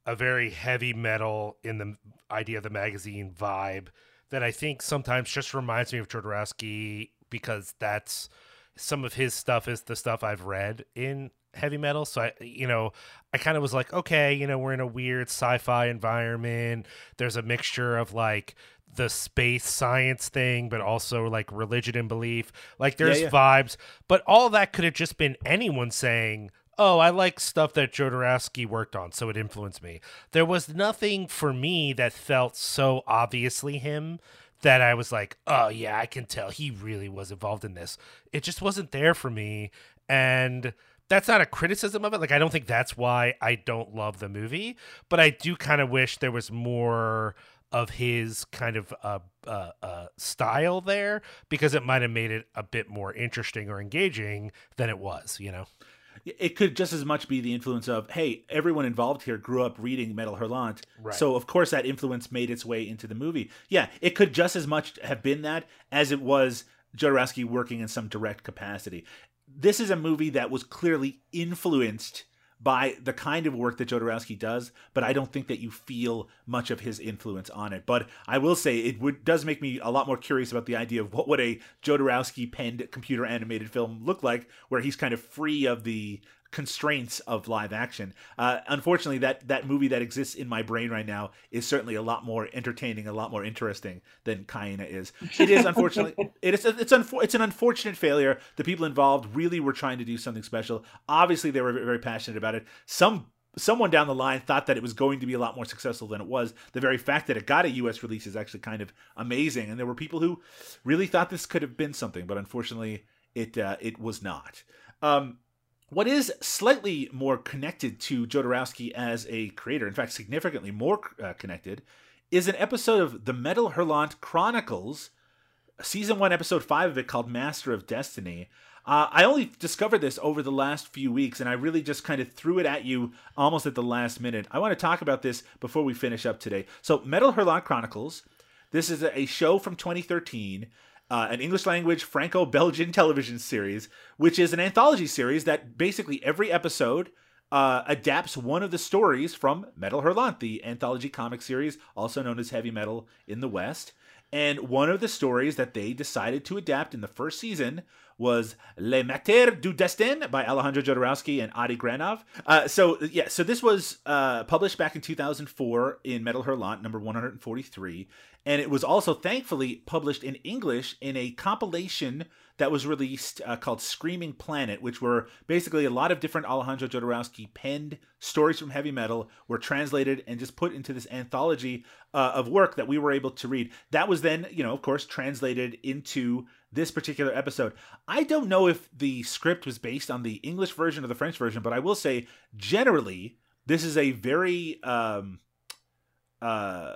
a very heavy metal in the idea of the magazine vibe that I think sometimes just reminds me of Jodorowsky because that's some of his stuff is the stuff I've read in heavy metal. So I, you know, I kind of was like, okay, you know, we're in a weird sci-fi environment. There's a mixture of like the space science thing, but also like religion and belief. Like there's Yeah, yeah. vibes, but all that could have just been anyone saying, "Oh, I like stuff that Jodorowsky worked on, so it influenced me." There was nothing for me that felt so obviously him that I was like, "Oh yeah, I can tell he really was involved in this." It just wasn't there for me, and that's not a criticism of it. Like I don't think that's why I don't love the movie, but I do kind of wish there was more of his kind of uh, uh, uh, style there because it might have made it a bit more interesting or engaging than it was. You know. it could just as much be the influence of hey everyone involved here grew up reading metal hurlant Right. so of course that influence made its way into the movie yeah it could just as much have been that as it was Jodorowsky working in some direct capacity this is a movie that was clearly influenced by the kind of work that Jodorowsky does, but I don't think that you feel much of his influence on it. But I will say it would does make me a lot more curious about the idea of what would a Jodorowsky penned computer animated film look like, where he's kind of free of the constraints of live action. Uh, unfortunately, that that movie that exists in my brain right now is certainly a lot more entertaining, a lot more interesting than Kaena is. It is unfortunately it is it's unfor- it's an unfortunate failure. The people involved really were trying to do something special. Obviously, they were very passionate about it. Some someone down the line thought that it was going to be a lot more successful than it was. The very fact that it got a US release is actually kind of amazing and there were people who really thought this could have been something, but unfortunately it uh, it was not. Um, what is slightly more connected to Jodorowsky as a creator, in fact, significantly more uh, connected, is an episode of the Metal Hurlant Chronicles, season one, episode five of it, called Master of Destiny. Uh, I only discovered this over the last few weeks, and I really just kind of threw it at you almost at the last minute. I want to talk about this before we finish up today. So, Metal Hurlant Chronicles. This is a show from 2013 uh, an English language Franco Belgian television series, which is an anthology series that basically every episode uh, adapts one of the stories from Metal Hurlant, the anthology comic series, also known as Heavy Metal in the West. And one of the stories that they decided to adapt in the first season was Le Maître du Destin by Alejandro Jodorowsky and Adi Granov. Uh, so yeah, so this was uh, published back in 2004 in Metal Hurlant number 143, and it was also thankfully published in English in a compilation that was released uh, called Screaming Planet, which were basically a lot of different Alejandro Jodorowsky penned stories from heavy metal were translated and just put into this anthology uh, of work that we were able to read. That was then, you know, of course, translated into this particular episode. I don't know if the script was based on the English version or the French version, but I will say generally this is a very um, uh,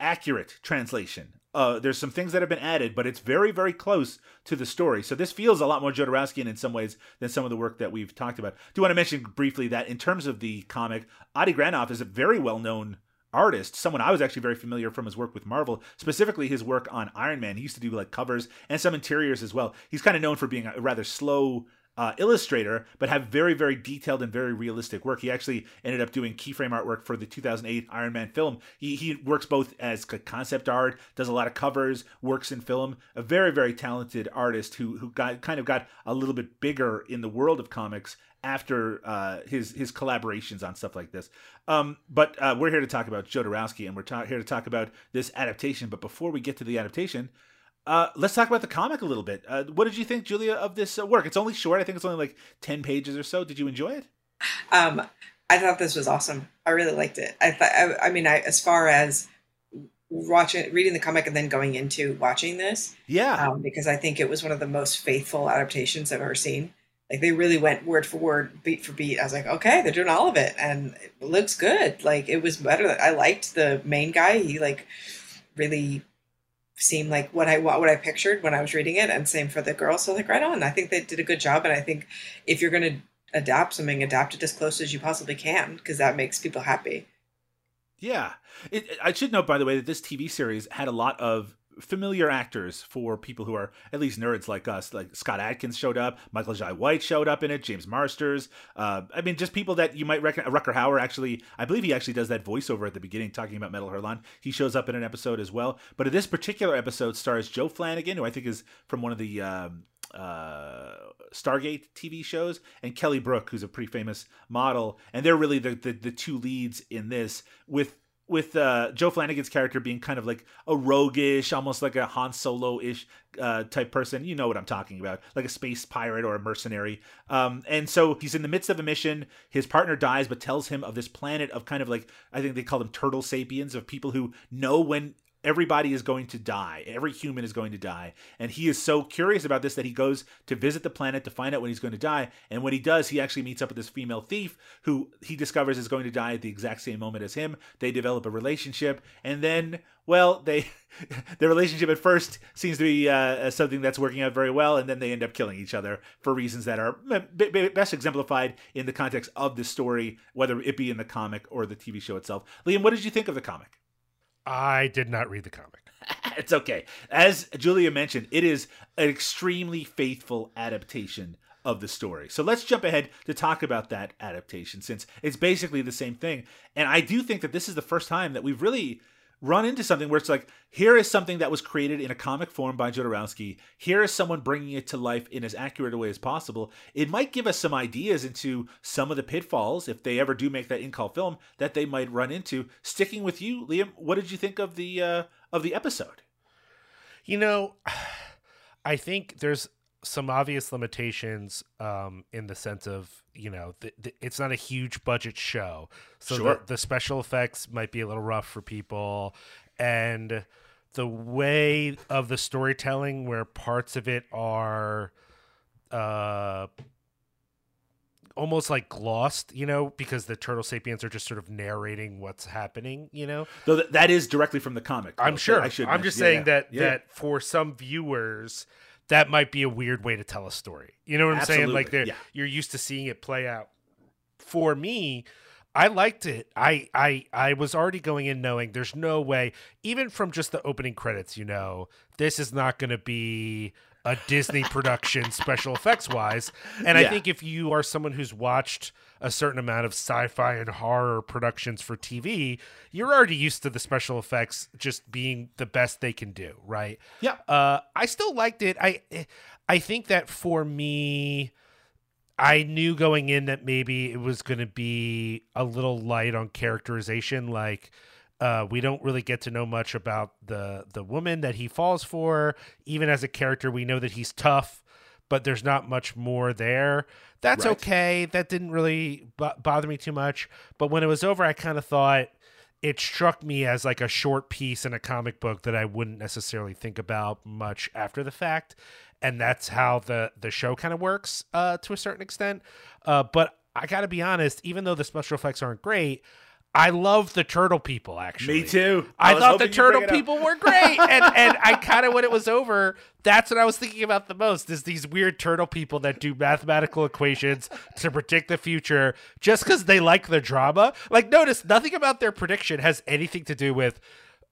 accurate translation. Uh, there's some things that have been added, but it's very, very close to the story. So this feels a lot more Jodorowskian in some ways than some of the work that we've talked about. Do want to mention briefly that in terms of the comic, Adi Granov is a very well-known artist, someone I was actually very familiar from his work with Marvel, specifically his work on Iron Man. He used to do like covers and some interiors as well. He's kind of known for being a rather slow uh, illustrator, but have very, very detailed and very realistic work. He actually ended up doing keyframe artwork for the 2008 Iron Man film. He, he works both as concept art, does a lot of covers, works in film. A very, very talented artist who who got kind of got a little bit bigger in the world of comics after uh, his his collaborations on stuff like this. Um, but uh, we're here to talk about Jodorowsky, and we're ta- here to talk about this adaptation. But before we get to the adaptation, uh, let's talk about the comic a little bit. Uh, what did you think, Julia, of this uh, work? It's only short. I think it's only like ten pages or so. Did you enjoy it? Um, I thought this was awesome. I really liked it. I thought. I, I mean, I, as far as watching, reading the comic, and then going into watching this, Yeah. um, because I think it was one of the most faithful adaptations I've ever seen. Like they really went word for word, beat for beat. I was like, okay, they're doing all of it, and it looks good. Like it was better. I liked the main guy. He like really seemed like what I what I pictured when I was reading it, and same for the girl. So like right on. I think they did a good job, and I think if you're gonna adapt something, adapt it as close as you possibly can, because that makes people happy. Yeah. It, I should note, by the way, that this TV series had a lot of familiar actors for people who are at least nerds like us. Like Scott Adkins showed up, Michael Jai White showed up in it, James Marsters. Uh, I mean, just people that you might recognize. Rutger Hauer actually, I believe he actually does that voiceover at the beginning talking about Metal Hurlant. He shows up in an episode as well. But this particular episode stars Joe Flanigan, who I think is from one of the. Um, uh, Stargate TV shows, and Kelly Brook, who's a pretty famous model, and they're really the the, the two leads in this with with uh, Joe Flanigan's character being kind of like a roguish, almost like a Han Solo ish uh, type person. You know what I'm talking about, like a space pirate or a mercenary. Um, and so he's in the midst of a mission. His partner dies, but tells him of this planet of kind of like I think they call them turtle sapiens, of people who know when everybody is going to die. Every human is going to die. And he is so curious about this that he goes to visit the planet to find out when he's going to die. And when he does, he actually meets up with this female thief who he discovers is going to die at the exact same moment as him. They develop a relationship. And then, well, they. the relationship at first seems to be uh, something that's working out very well, and then they end up killing each other for reasons that are best exemplified in the context of the story, whether it be in the comic or the TV show itself. Liam, what did you think of the comic? I did not read the comic. it's okay. As Julia mentioned, it is an extremely faithful adaptation of the story. So let's jump ahead to talk about that adaptation since it's basically the same thing. And I do think that this is the first time that we've really run into something where it's like, here is something that was created in a comic form by Jodorowsky. Here is someone bringing it to life in as accurate a way as possible. It might give us some ideas into some of the pitfalls, if they ever do make that Incal film, that they might run into. Sticking with you, Liam, what did you think of the uh, of the episode? You know, I think there's some obvious limitations um, in the sense of you know the, the, it's not a huge budget show so sure. the, the special effects might be a little rough for people and the way of the storytelling where parts of it are uh almost like glossed, you know, because the turtle sapiens are just sort of narrating what's happening, you know. Though that is directly from the comic. I'm sure. I should. I'm just yeah, saying yeah. that yeah. that for some viewers, that might be a weird way to tell a story. You know what I'm saying? Like Absolutely, yeah. you're used to seeing it play out. For me, I liked it. I I I was already going in knowing there's no way, even from just the opening credits, you know, this is not going to be a Disney production special effects wise. And I think if you are someone who's watched a certain amount of sci-fi and horror productions for TV, you're already used to the special effects just being the best they can do, right? Yeah. Uh, I still liked it. I I think that for me, I knew going in that maybe it was going to be a little light on characterization. Like, uh, we don't really get to know much about the the woman that he falls for. Even as a character, we know that he's tough, but there's not much more there. That's Right. okay. That didn't really b- bother me too much. But when it was over, I kind of thought it struck me as like a short piece in a comic book that I wouldn't necessarily think about much after the fact. And that's how the the show kind of works uh, to a certain extent. Uh, but I got to be honest, even though the special effects aren't great, I love the turtle people. Actually, Me too. I, was thought the turtle bring it up. people were great, and and I kind of when it was over, that's what I was thinking about the most is these weird turtle people that do mathematical equations to predict the future just because they like the drama. Like, notice nothing about their prediction has anything to do with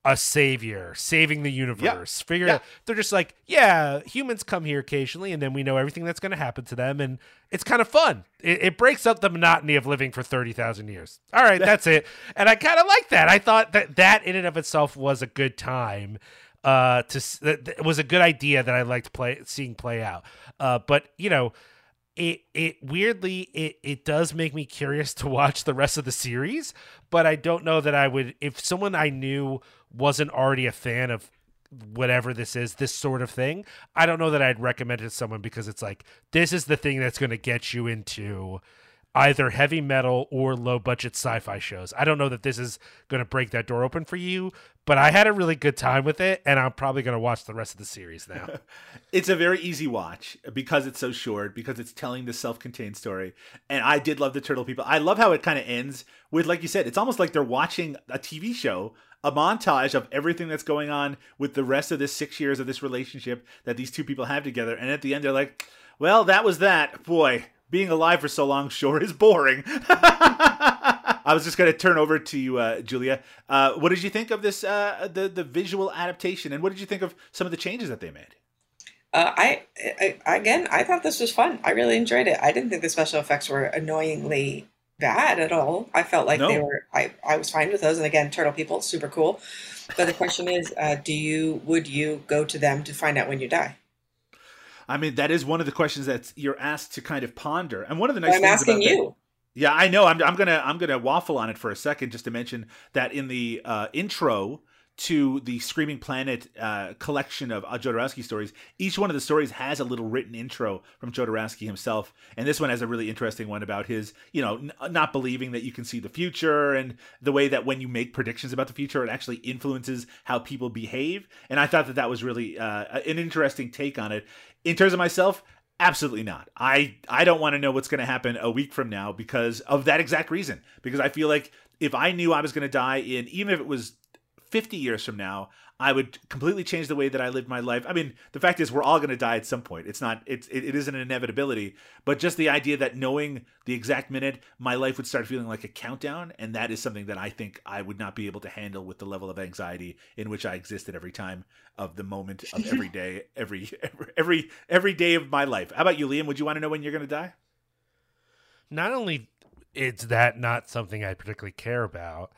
a savior saving the universe. Figure Yeah. they're just like, yeah, humans come here occasionally, and then we know everything that's going to happen to them, and it's kind of fun. It, it breaks up the monotony of living for thirty thousand years. All right, that's it. And I kind of like that. I thought that that in and of itself was a good time. Uh, to s- that that was a good idea that I liked play seeing play out. Uh, but you know, it it weirdly it it does make me curious to watch the rest of the series but i don't know that i would if someone i knew wasn't already a fan of whatever this is this sort of thing i don't know that i'd recommend it to someone because it's like this is the thing that's going to get you into either heavy metal or low budget sci-fi shows i don't know that this is going to break that door open for you but i had a really good time with it and i'm probably going to watch the rest of the series now It's a very easy watch because it's so short, because it's telling the self-contained story. And I did love the Turtle People. I love how it kind of ends with, like you said, it's almost like they're watching a TV show, a montage of everything that's going on with the rest of this six years of this relationship that these two people have together. And at the end, they're like, "Well, that was that. Boy, being alive for so long sure is boring." I was just going to turn over to you, uh, Julia. Uh, what did you think of this, uh, the the visual adaptation, and what did you think of some of the changes that they made? Uh, I, I again, I thought this was fun. I really enjoyed it. I didn't think the special effects were annoyingly bad at all. I felt like they were. I, I was fine with those. And again, turtle people, super cool. But the question is, uh, do you would you go to them to find out when you die? I mean, that is one of the questions that you're asked to kind of ponder. And one of the nice things I'm things asking about you. That, yeah, I know. I'm, I'm gonna I'm gonna waffle on it for a second just to mention that in the uh, intro to the Screaming Planet uh, collection of uh, Jodorowsky stories, each one of the stories has a little written intro from Jodorowsky himself, and this one has a really interesting one about his, you know, n- not believing that you can see the future and the way that when you make predictions about the future, it actually influences how people behave. And I thought that that was really uh, an interesting take on it. In terms of myself, Absolutely not. I I don't want to know what's going to happen a week from now because of that exact reason. Because I feel like if I knew I was going to die in even if it was 50 years from now, I would completely change the way that I lived my life. I mean, the fact is we're all going to die at some point. It's not it's it, it isn't an inevitability, but just the idea that knowing the exact minute my life would start feeling like a countdown and that is something that I think I would not be able to handle with the level of anxiety in which I existed every time of the moment of every day, every every every, every day of my life. How about you, Liam? Would you want to know when you're going to die? Not only is that not something I particularly care about,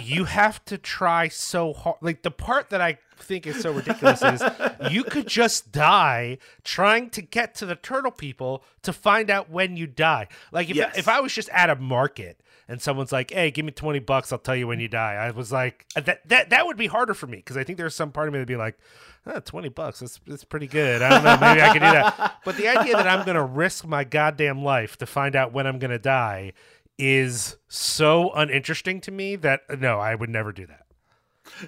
you have to try so hard. Like the part that I think is so ridiculous is you could just die trying to get to the turtle people to find out when you die. Like if Yes. if I was just at a market and someone's like, "Hey, give me twenty bucks, I'll tell you when you die," I was like, that that that would be harder for me because I think there's some part of me that'd be like. "Ah, 20 bucks that's, that's pretty good i don't know maybe i can do that but the idea that i'm gonna risk my goddamn life to find out when i'm gonna die is so uninteresting to me that no, I would never do that.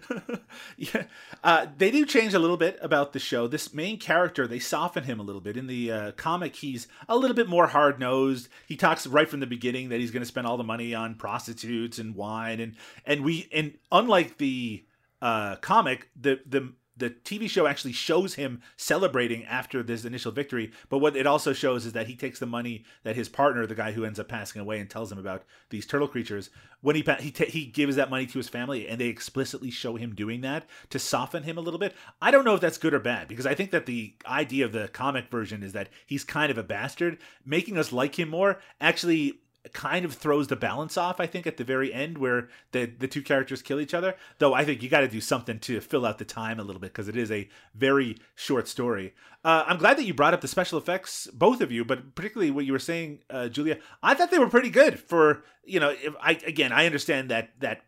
yeah, uh, they do change a little bit about the show. This main character, they soften him a little bit. In the uh, comic, he's a little bit more hard nosed. He talks right from the beginning that he's going to spend all the money on prostitutes and wine, and and we and unlike the uh, comic, the the the TV show actually shows him celebrating after this initial victory. But what it also shows is that he takes the money that his partner, the guy who ends up passing away, and tells him about these turtle creatures. When he he he gives that money to his family, and they explicitly show him doing that to soften him a little bit. I don't know if that's good or bad because I think that the idea of the comic version is that he's kind of a bastard, making us like him more. Actually, kind of throws the balance off i think at the very end where the the two characters kill each other. Though i think you got to do something to fill out the time a little bit because it is a very short story. Uh, i'm glad that you brought up the special effects both of you but particularly what you were saying uh, julia i thought they were pretty good for you know if i again i understand that that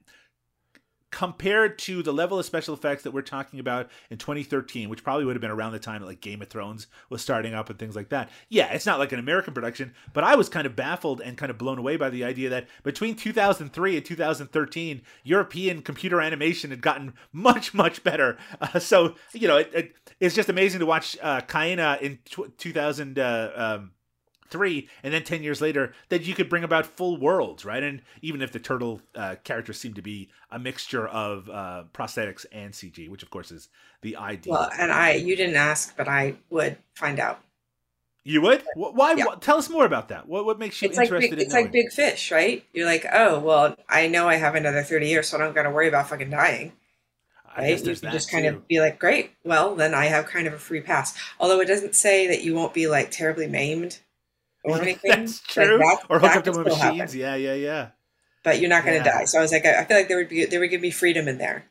compared to the level of special effects that we're talking about in 2013, which probably would have been around the time that like Game of Thrones was starting up and things like that. Yeah, it's not like an American production, but I was kind of baffled and kind of blown away by the idea that between 2003 and 2013, European computer animation had gotten much much better. Uh, so you know, it, it, it's just amazing to watch uh, Kaina in tw 2000. Uh, um, three and then 10 years later that you could bring about full worlds right and even if the turtle uh, characters seem to be a mixture of uh, prosthetics and cg which of course is the ideal Well, and I, you didn't ask, but I would find out. you would Wh- why Yeah. tell us more about that what, what makes you It's like big, in it's knowing? like big fish, right? You're like, oh, well, I know I have another thirty years, so I don't got to worry about fucking dying. I right? You can just kind too. of be like, great, well, then I have kind of a free pass. Although it doesn't say that you won't be like terribly maimed or anything. that's Like, true that- or hook up to machines happen. yeah yeah yeah But you're not going Yeah. to die. So I was like, I I feel like there would be there would give me freedom in there.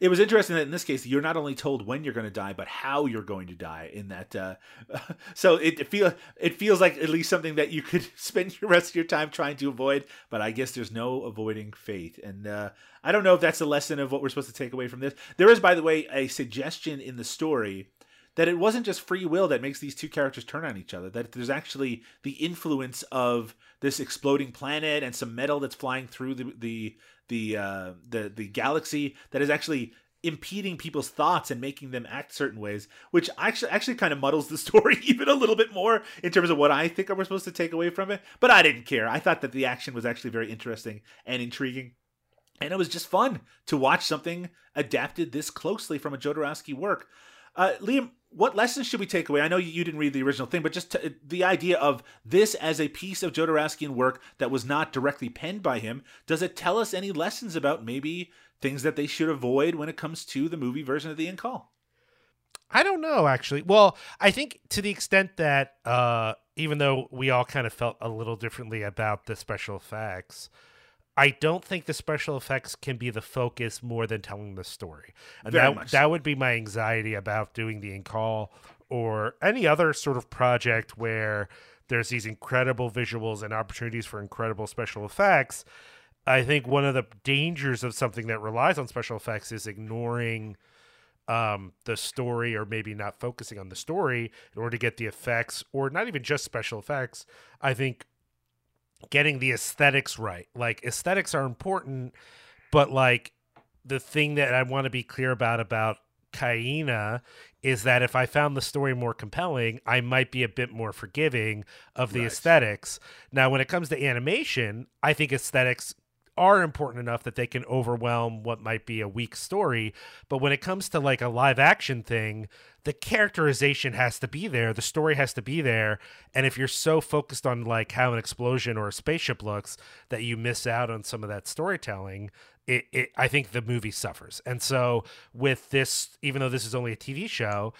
it was interesting that in this case you're not only told when you're going to die but how you're going to die in that uh, so it feel it feels like at least something that you could spend your rest of your time trying to avoid but i guess there's no avoiding fate and uh, i don't know if that's the lesson of what we're supposed to take away from this there is by the way a suggestion in the story that it wasn't just free will that makes these two characters turn on each other that there's actually the influence of this exploding planet and some metal that's flying through the the the uh, the the galaxy that is actually impeding people's thoughts and making them act certain ways, which actually actually kind of muddles the story even a little bit more in terms of what I think we're supposed to take away from it. But I didn't care. I thought that the action was actually very interesting and intriguing. And it was just fun to watch something adapted this closely from a Jodorowsky work. Uh, Liam, what lessons should we take away? I know you, didn't read the original thing, but just to, the idea of this as a piece of Jodorowsky's work that was not directly penned by him, does it tell us any lessons about maybe things that they should avoid when it comes to the movie version of The In Call? I don't know actually. Well, I think to the extent that uh even though we all kind of felt a little differently about the special effects, I don't think the special effects can be the focus more than telling the story. And Very that much that would be my anxiety about doing the Incal or any other sort of project where there's these incredible visuals and opportunities for incredible special effects, I think one of the dangers of something that relies on special effects is ignoring um, the story or maybe not focusing on the story in order to get the effects or not even just special effects. I think getting the aesthetics right. Like aesthetics are important, but like the thing that I want to be clear about about Kaena is that if I found the story more compelling, I might be a bit more forgiving of the Right. aesthetics. Now, when it comes to animation, I think aesthetics are important enough that they can overwhelm what might be a weak story. But when it comes to like a live action thing, the characterization has to be there, the story has to be there. And if you're so focused on like how an explosion or a spaceship looks that you miss out on some of that storytelling, it, it I think the movie suffers. And so with this, even though this is only a TV show,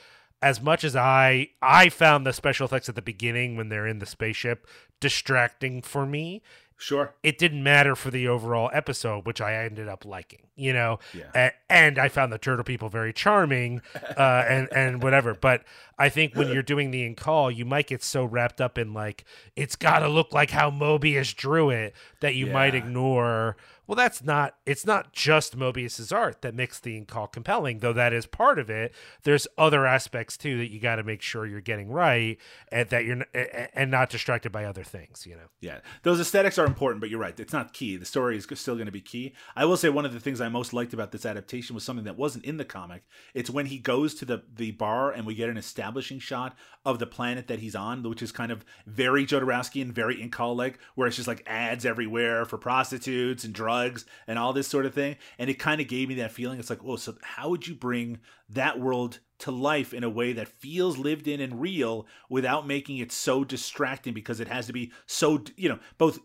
as much as I I found the special effects at the beginning when they're in the spaceship distracting for me, Sure. it didn't matter for the overall episode, which I ended up liking, you know. Yeah. A- and I found the turtle people very charming, uh, and and whatever. But I think when you're doing the Incal, you might get so wrapped up in like it's got to look like how Moebius drew it that you might ignore. Well, that's not. It's not just Moebius's art that makes the Incal compelling, though that is part of it. There's other aspects too that you got to make sure you're getting right, and that you're and not distracted by other things. You know. Yeah, those aesthetics are important, but you're right. It's not key. The story is still going to be key. I will say one of the things I most liked about this adaptation was something that wasn't in the comic. It's when he goes to the the bar and we get an establishing shot of the planet that he's on, which is kind of very Jodorowsky and very Incal like, where it's just like ads everywhere for prostitutes and drugs and all this sort of thing. And it kind of gave me that feeling. It's like, oh, so how would you bring that world to life in a way that feels lived in and real without making it so distracting because it has to be so you know both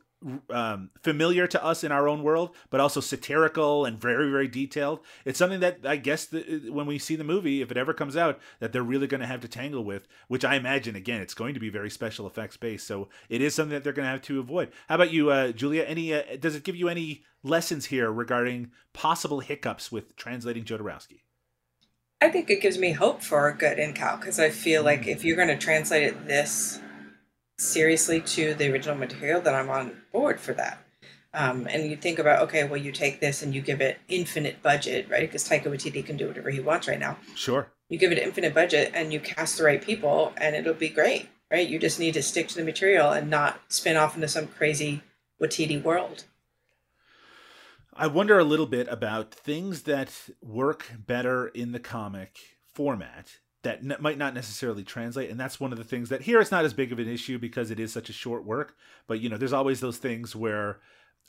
um, familiar to us in our own world but also satirical and very very detailed. It's something that i guess the, when we see the movie if it ever comes out that they're really going to have to tangle with which i imagine again it's going to be very special effects based so it is something that they're going to have to avoid. How about you uh, julia? Any uh, does it give you any lessons here regarding possible hiccups with translating jodorowsky? I think it gives me hope for a good Incal because I feel like if you're going to translate it this seriously to the original material, then I'm on board for that. Um, and you think about, okay, well, you take this and you give it infinite budget, right? Because Taika Waititi can do whatever he wants right now. sure You give it infinite budget and you cast the right people, and it'll be great, right? You just need to stick to the material and not spin off into some crazy Waititi world. I wonder a little bit about things that work better in the comic format that n- might not necessarily translate and that's one of the things that here it's not as big of an issue because it is such a short work but you know there's always those things where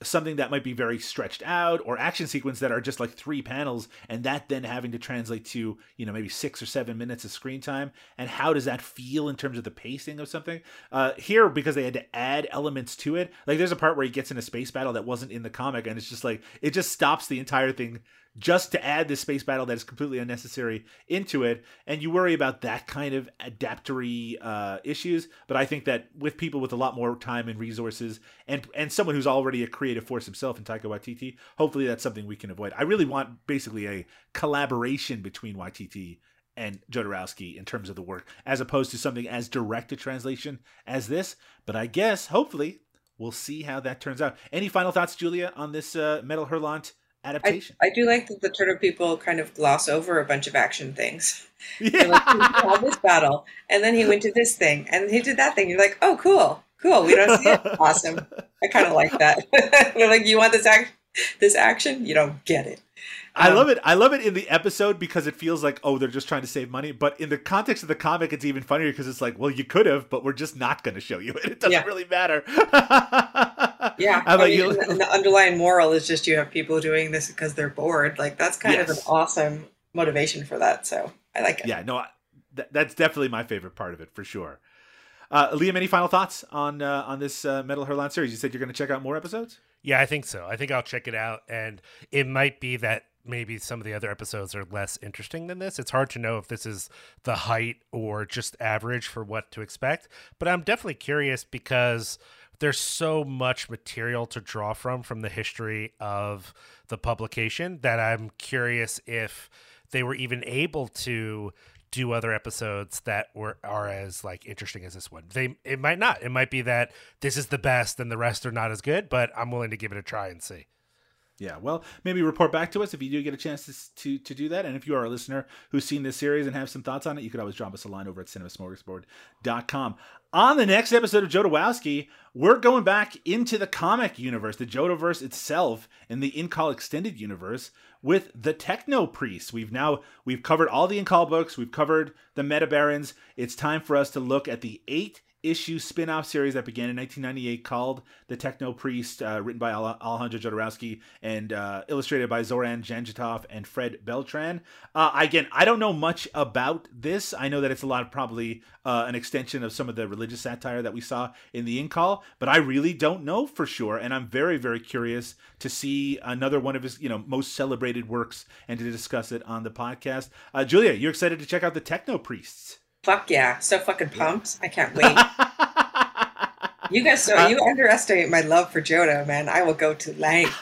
something that might be very stretched out or action sequence that are just like three panels and that then having to translate to you know maybe six or seven minutes of screen time and how does that feel in terms of the pacing of something? Uh here because they had to add elements to it like there's a part where he gets in a space battle that wasn't in the comic and it's just like it just stops the entire thing just to add this space battle that is completely unnecessary into it and you worry about that kind of adaptory uh, issues but i think that with people with a lot more time and resources and and someone who's already a creative force himself in taika waititi hopefully that's something we can avoid i really want basically a collaboration between waititi and Jodorowsky in terms of the work, as opposed to something as direct a translation as this. But I guess, hopefully, we'll see how that turns out. Any final thoughts, Julia, on this uh, Metal Hurlant adaptation? I do like that the turtle people kind of gloss over a bunch of action things. yeah. Like, he this battle, and then he went to this thing, and he did that thing. You're like, oh, cool, cool. We don't see it. Awesome. I kind of like that. They're like, you want this act, this action? You don't get it. I Um, love it. I love it in the episode because it feels like, oh, they're just trying to save money. But in the context of the comic, it's even funnier because it's like, well, you could have, but we're just not going to show you it. It doesn't Yeah. really matter. Yeah, I mean, you? and the, underlying moral is just you have people doing this because they're bored. Like that's kind of an awesome motivation for that. So I like it. yeah, no, I- th- that's definitely my favorite part of it for sure. Uh, Liam, any final thoughts on uh, on this uh, Metal Hurlant series? You said you're going to check out more episodes. Yeah, I think so. I think I'll check it out, and it might be that maybe some of the other episodes are less interesting than this. It's hard to know if this is the height or just average for what to expect, but I'm definitely curious because there's so much material to draw from from the history of the publication that I'm curious if they were even able to do other episodes that were are as like interesting as this one. They it might not. It might be that this is the best and the rest are not as good, but I'm willing to give it a try and see. Yeah, well, maybe report back to us if you do get a chance to, to, to do that. And if you are a listener who's seen this series and have some thoughts on it, you could always drop us a line over at cinemasmorgasbord.com. On the next episode of JodoWOWsky, we're going back into the comic universe, the Jodoverse itself, in the Incal extended universe with the Techno Priests. We've now we've covered all the Incal books, we've covered the Meta Barons. It's time for us to look at the eight issue spin-off series that began in 1998 called The Techno Priest, uh, written by Alejandro Jodorowsky and uh, illustrated by Zoran Janjetov and Fred Beltran. Uh, again, I don't know much about this. I know that it's a lot of probably uh, an extension of some of the religious satire that we saw in the Incal, but I really don't know for sure, and I'm very, very curious to see another one of his, you know, most celebrated works and to discuss it on the podcast. Uh, Julia, you're excited to check out The Techno Priests. Fuck yeah. So fucking pumped. I can't wait. you guys, so you underestimate my love for Jodo, man. I will go to length.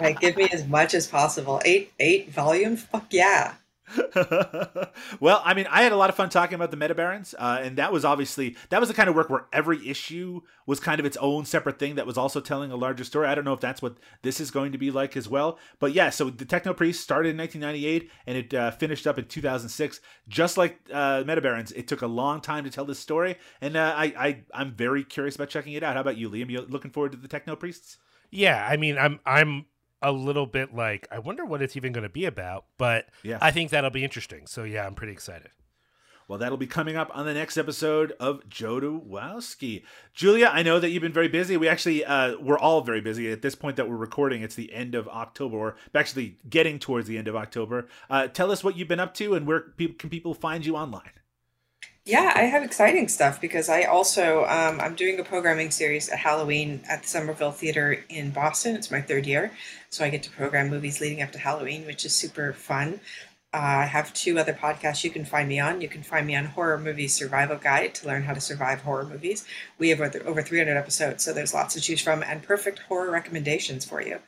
Like, give me as much as possible. Eight, eight volumes? Fuck yeah. well, I mean, I had a lot of fun talking about the Meta Barons, uh, and that was obviously that was the kind of work where every issue was kind of its own separate thing that was also telling a larger story. I don't know if that's what this is going to be like as well, but yeah. So the Techno Priest started in 1998 and it uh, finished up in 2006. Just like uh, Meta Barons, it took a long time to tell this story, and uh, I, I I'm very curious about checking it out. How about you, Liam? You looking forward to the Techno Priests? Yeah, I mean, I'm I'm a little bit like, I wonder what it's even going to be about, but yeah. I think that'll be interesting. So yeah, I'm pretty excited. Well, that'll be coming up on the next episode of JodoWOWsky. Julia, I know that you've been very busy. We actually, uh, we're all very busy at this point that we're recording. It's the end of October, or actually getting towards the end of October. Uh, tell us what you've been up to and where pe- can people find you online? Yeah, I have exciting stuff because I also um, I'm doing a programming series at Halloween at the Somerville Theater in Boston. It's my third year, so I get to program movies leading up to Halloween, which is super fun. Uh, I have two other podcasts you can find me on. You can find me on Horror Movie Survival Guide to learn how to survive horror movies. We have over 300 episodes, so there's lots to choose from and perfect horror recommendations for you.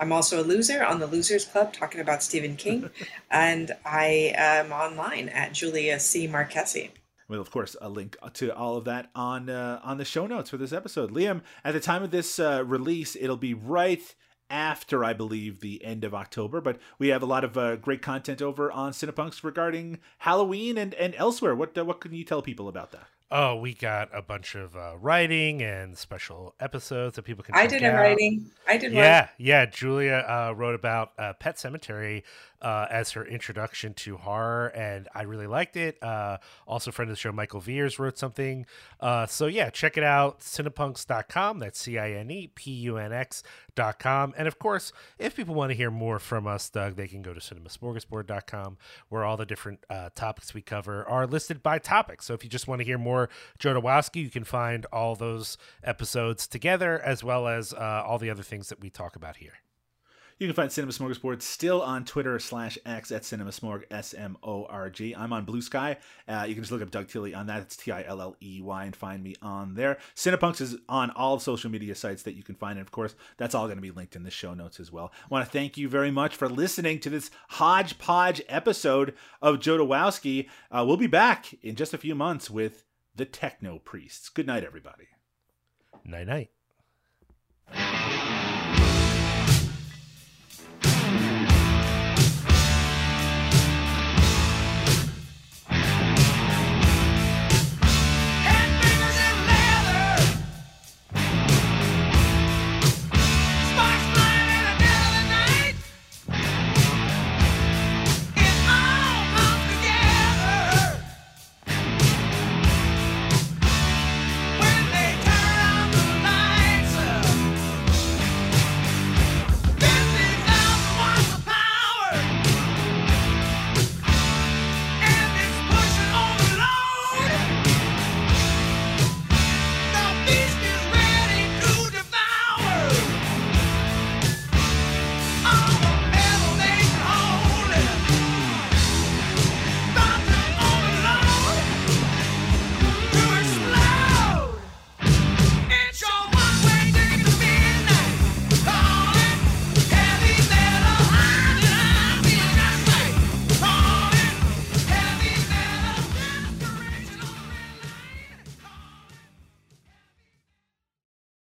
I'm also a loser on the Losers Club talking about Stephen King, and I am online at Julia C. Marchese. We'll of course a link to all of that on uh, on the show notes for this episode. Liam, at the time of this uh, release, it'll be right after I believe the end of October, but we have a lot of uh, great content over on Cinepunks regarding Halloween and and elsewhere. What uh, what can you tell people about that? Oh, we got a bunch of uh, writing and special episodes that people can. I did out. a writing. I did. Yeah, writing. yeah. Julia uh, wrote about uh, Pet Sematary uh, as her introduction to horror, and I really liked it. Uh, also, friend of the show Michael Viers wrote something. Uh, so yeah, check it out. Cinepunks.com. That's C I N E P U N X.com. And of course, if people want to hear more from us, Doug, they can go to cinemasmorgasbord.com, where all the different topics we cover are listed by topic. So if you just want to hear more Jodorowsky. You can find all those episodes together, as well as uh, all the other things that we talk about here. You can find Cinema Smorgasbord still on Twitter slash X at Cinema Smorg, S M O R G. I'm on Blue Sky. Uh, you can just look up Doug Tilley on that. It's T I L L E Y and find me on there. Cinepunks is on all social media sites that you can find. And of course, that's all going to be linked in the show notes as well. I want to thank you very much for listening to this hodgepodge episode of JodoWOWsky. Uh, we'll be back in just a few months with the Techno Priests. Good night, everybody. Night night.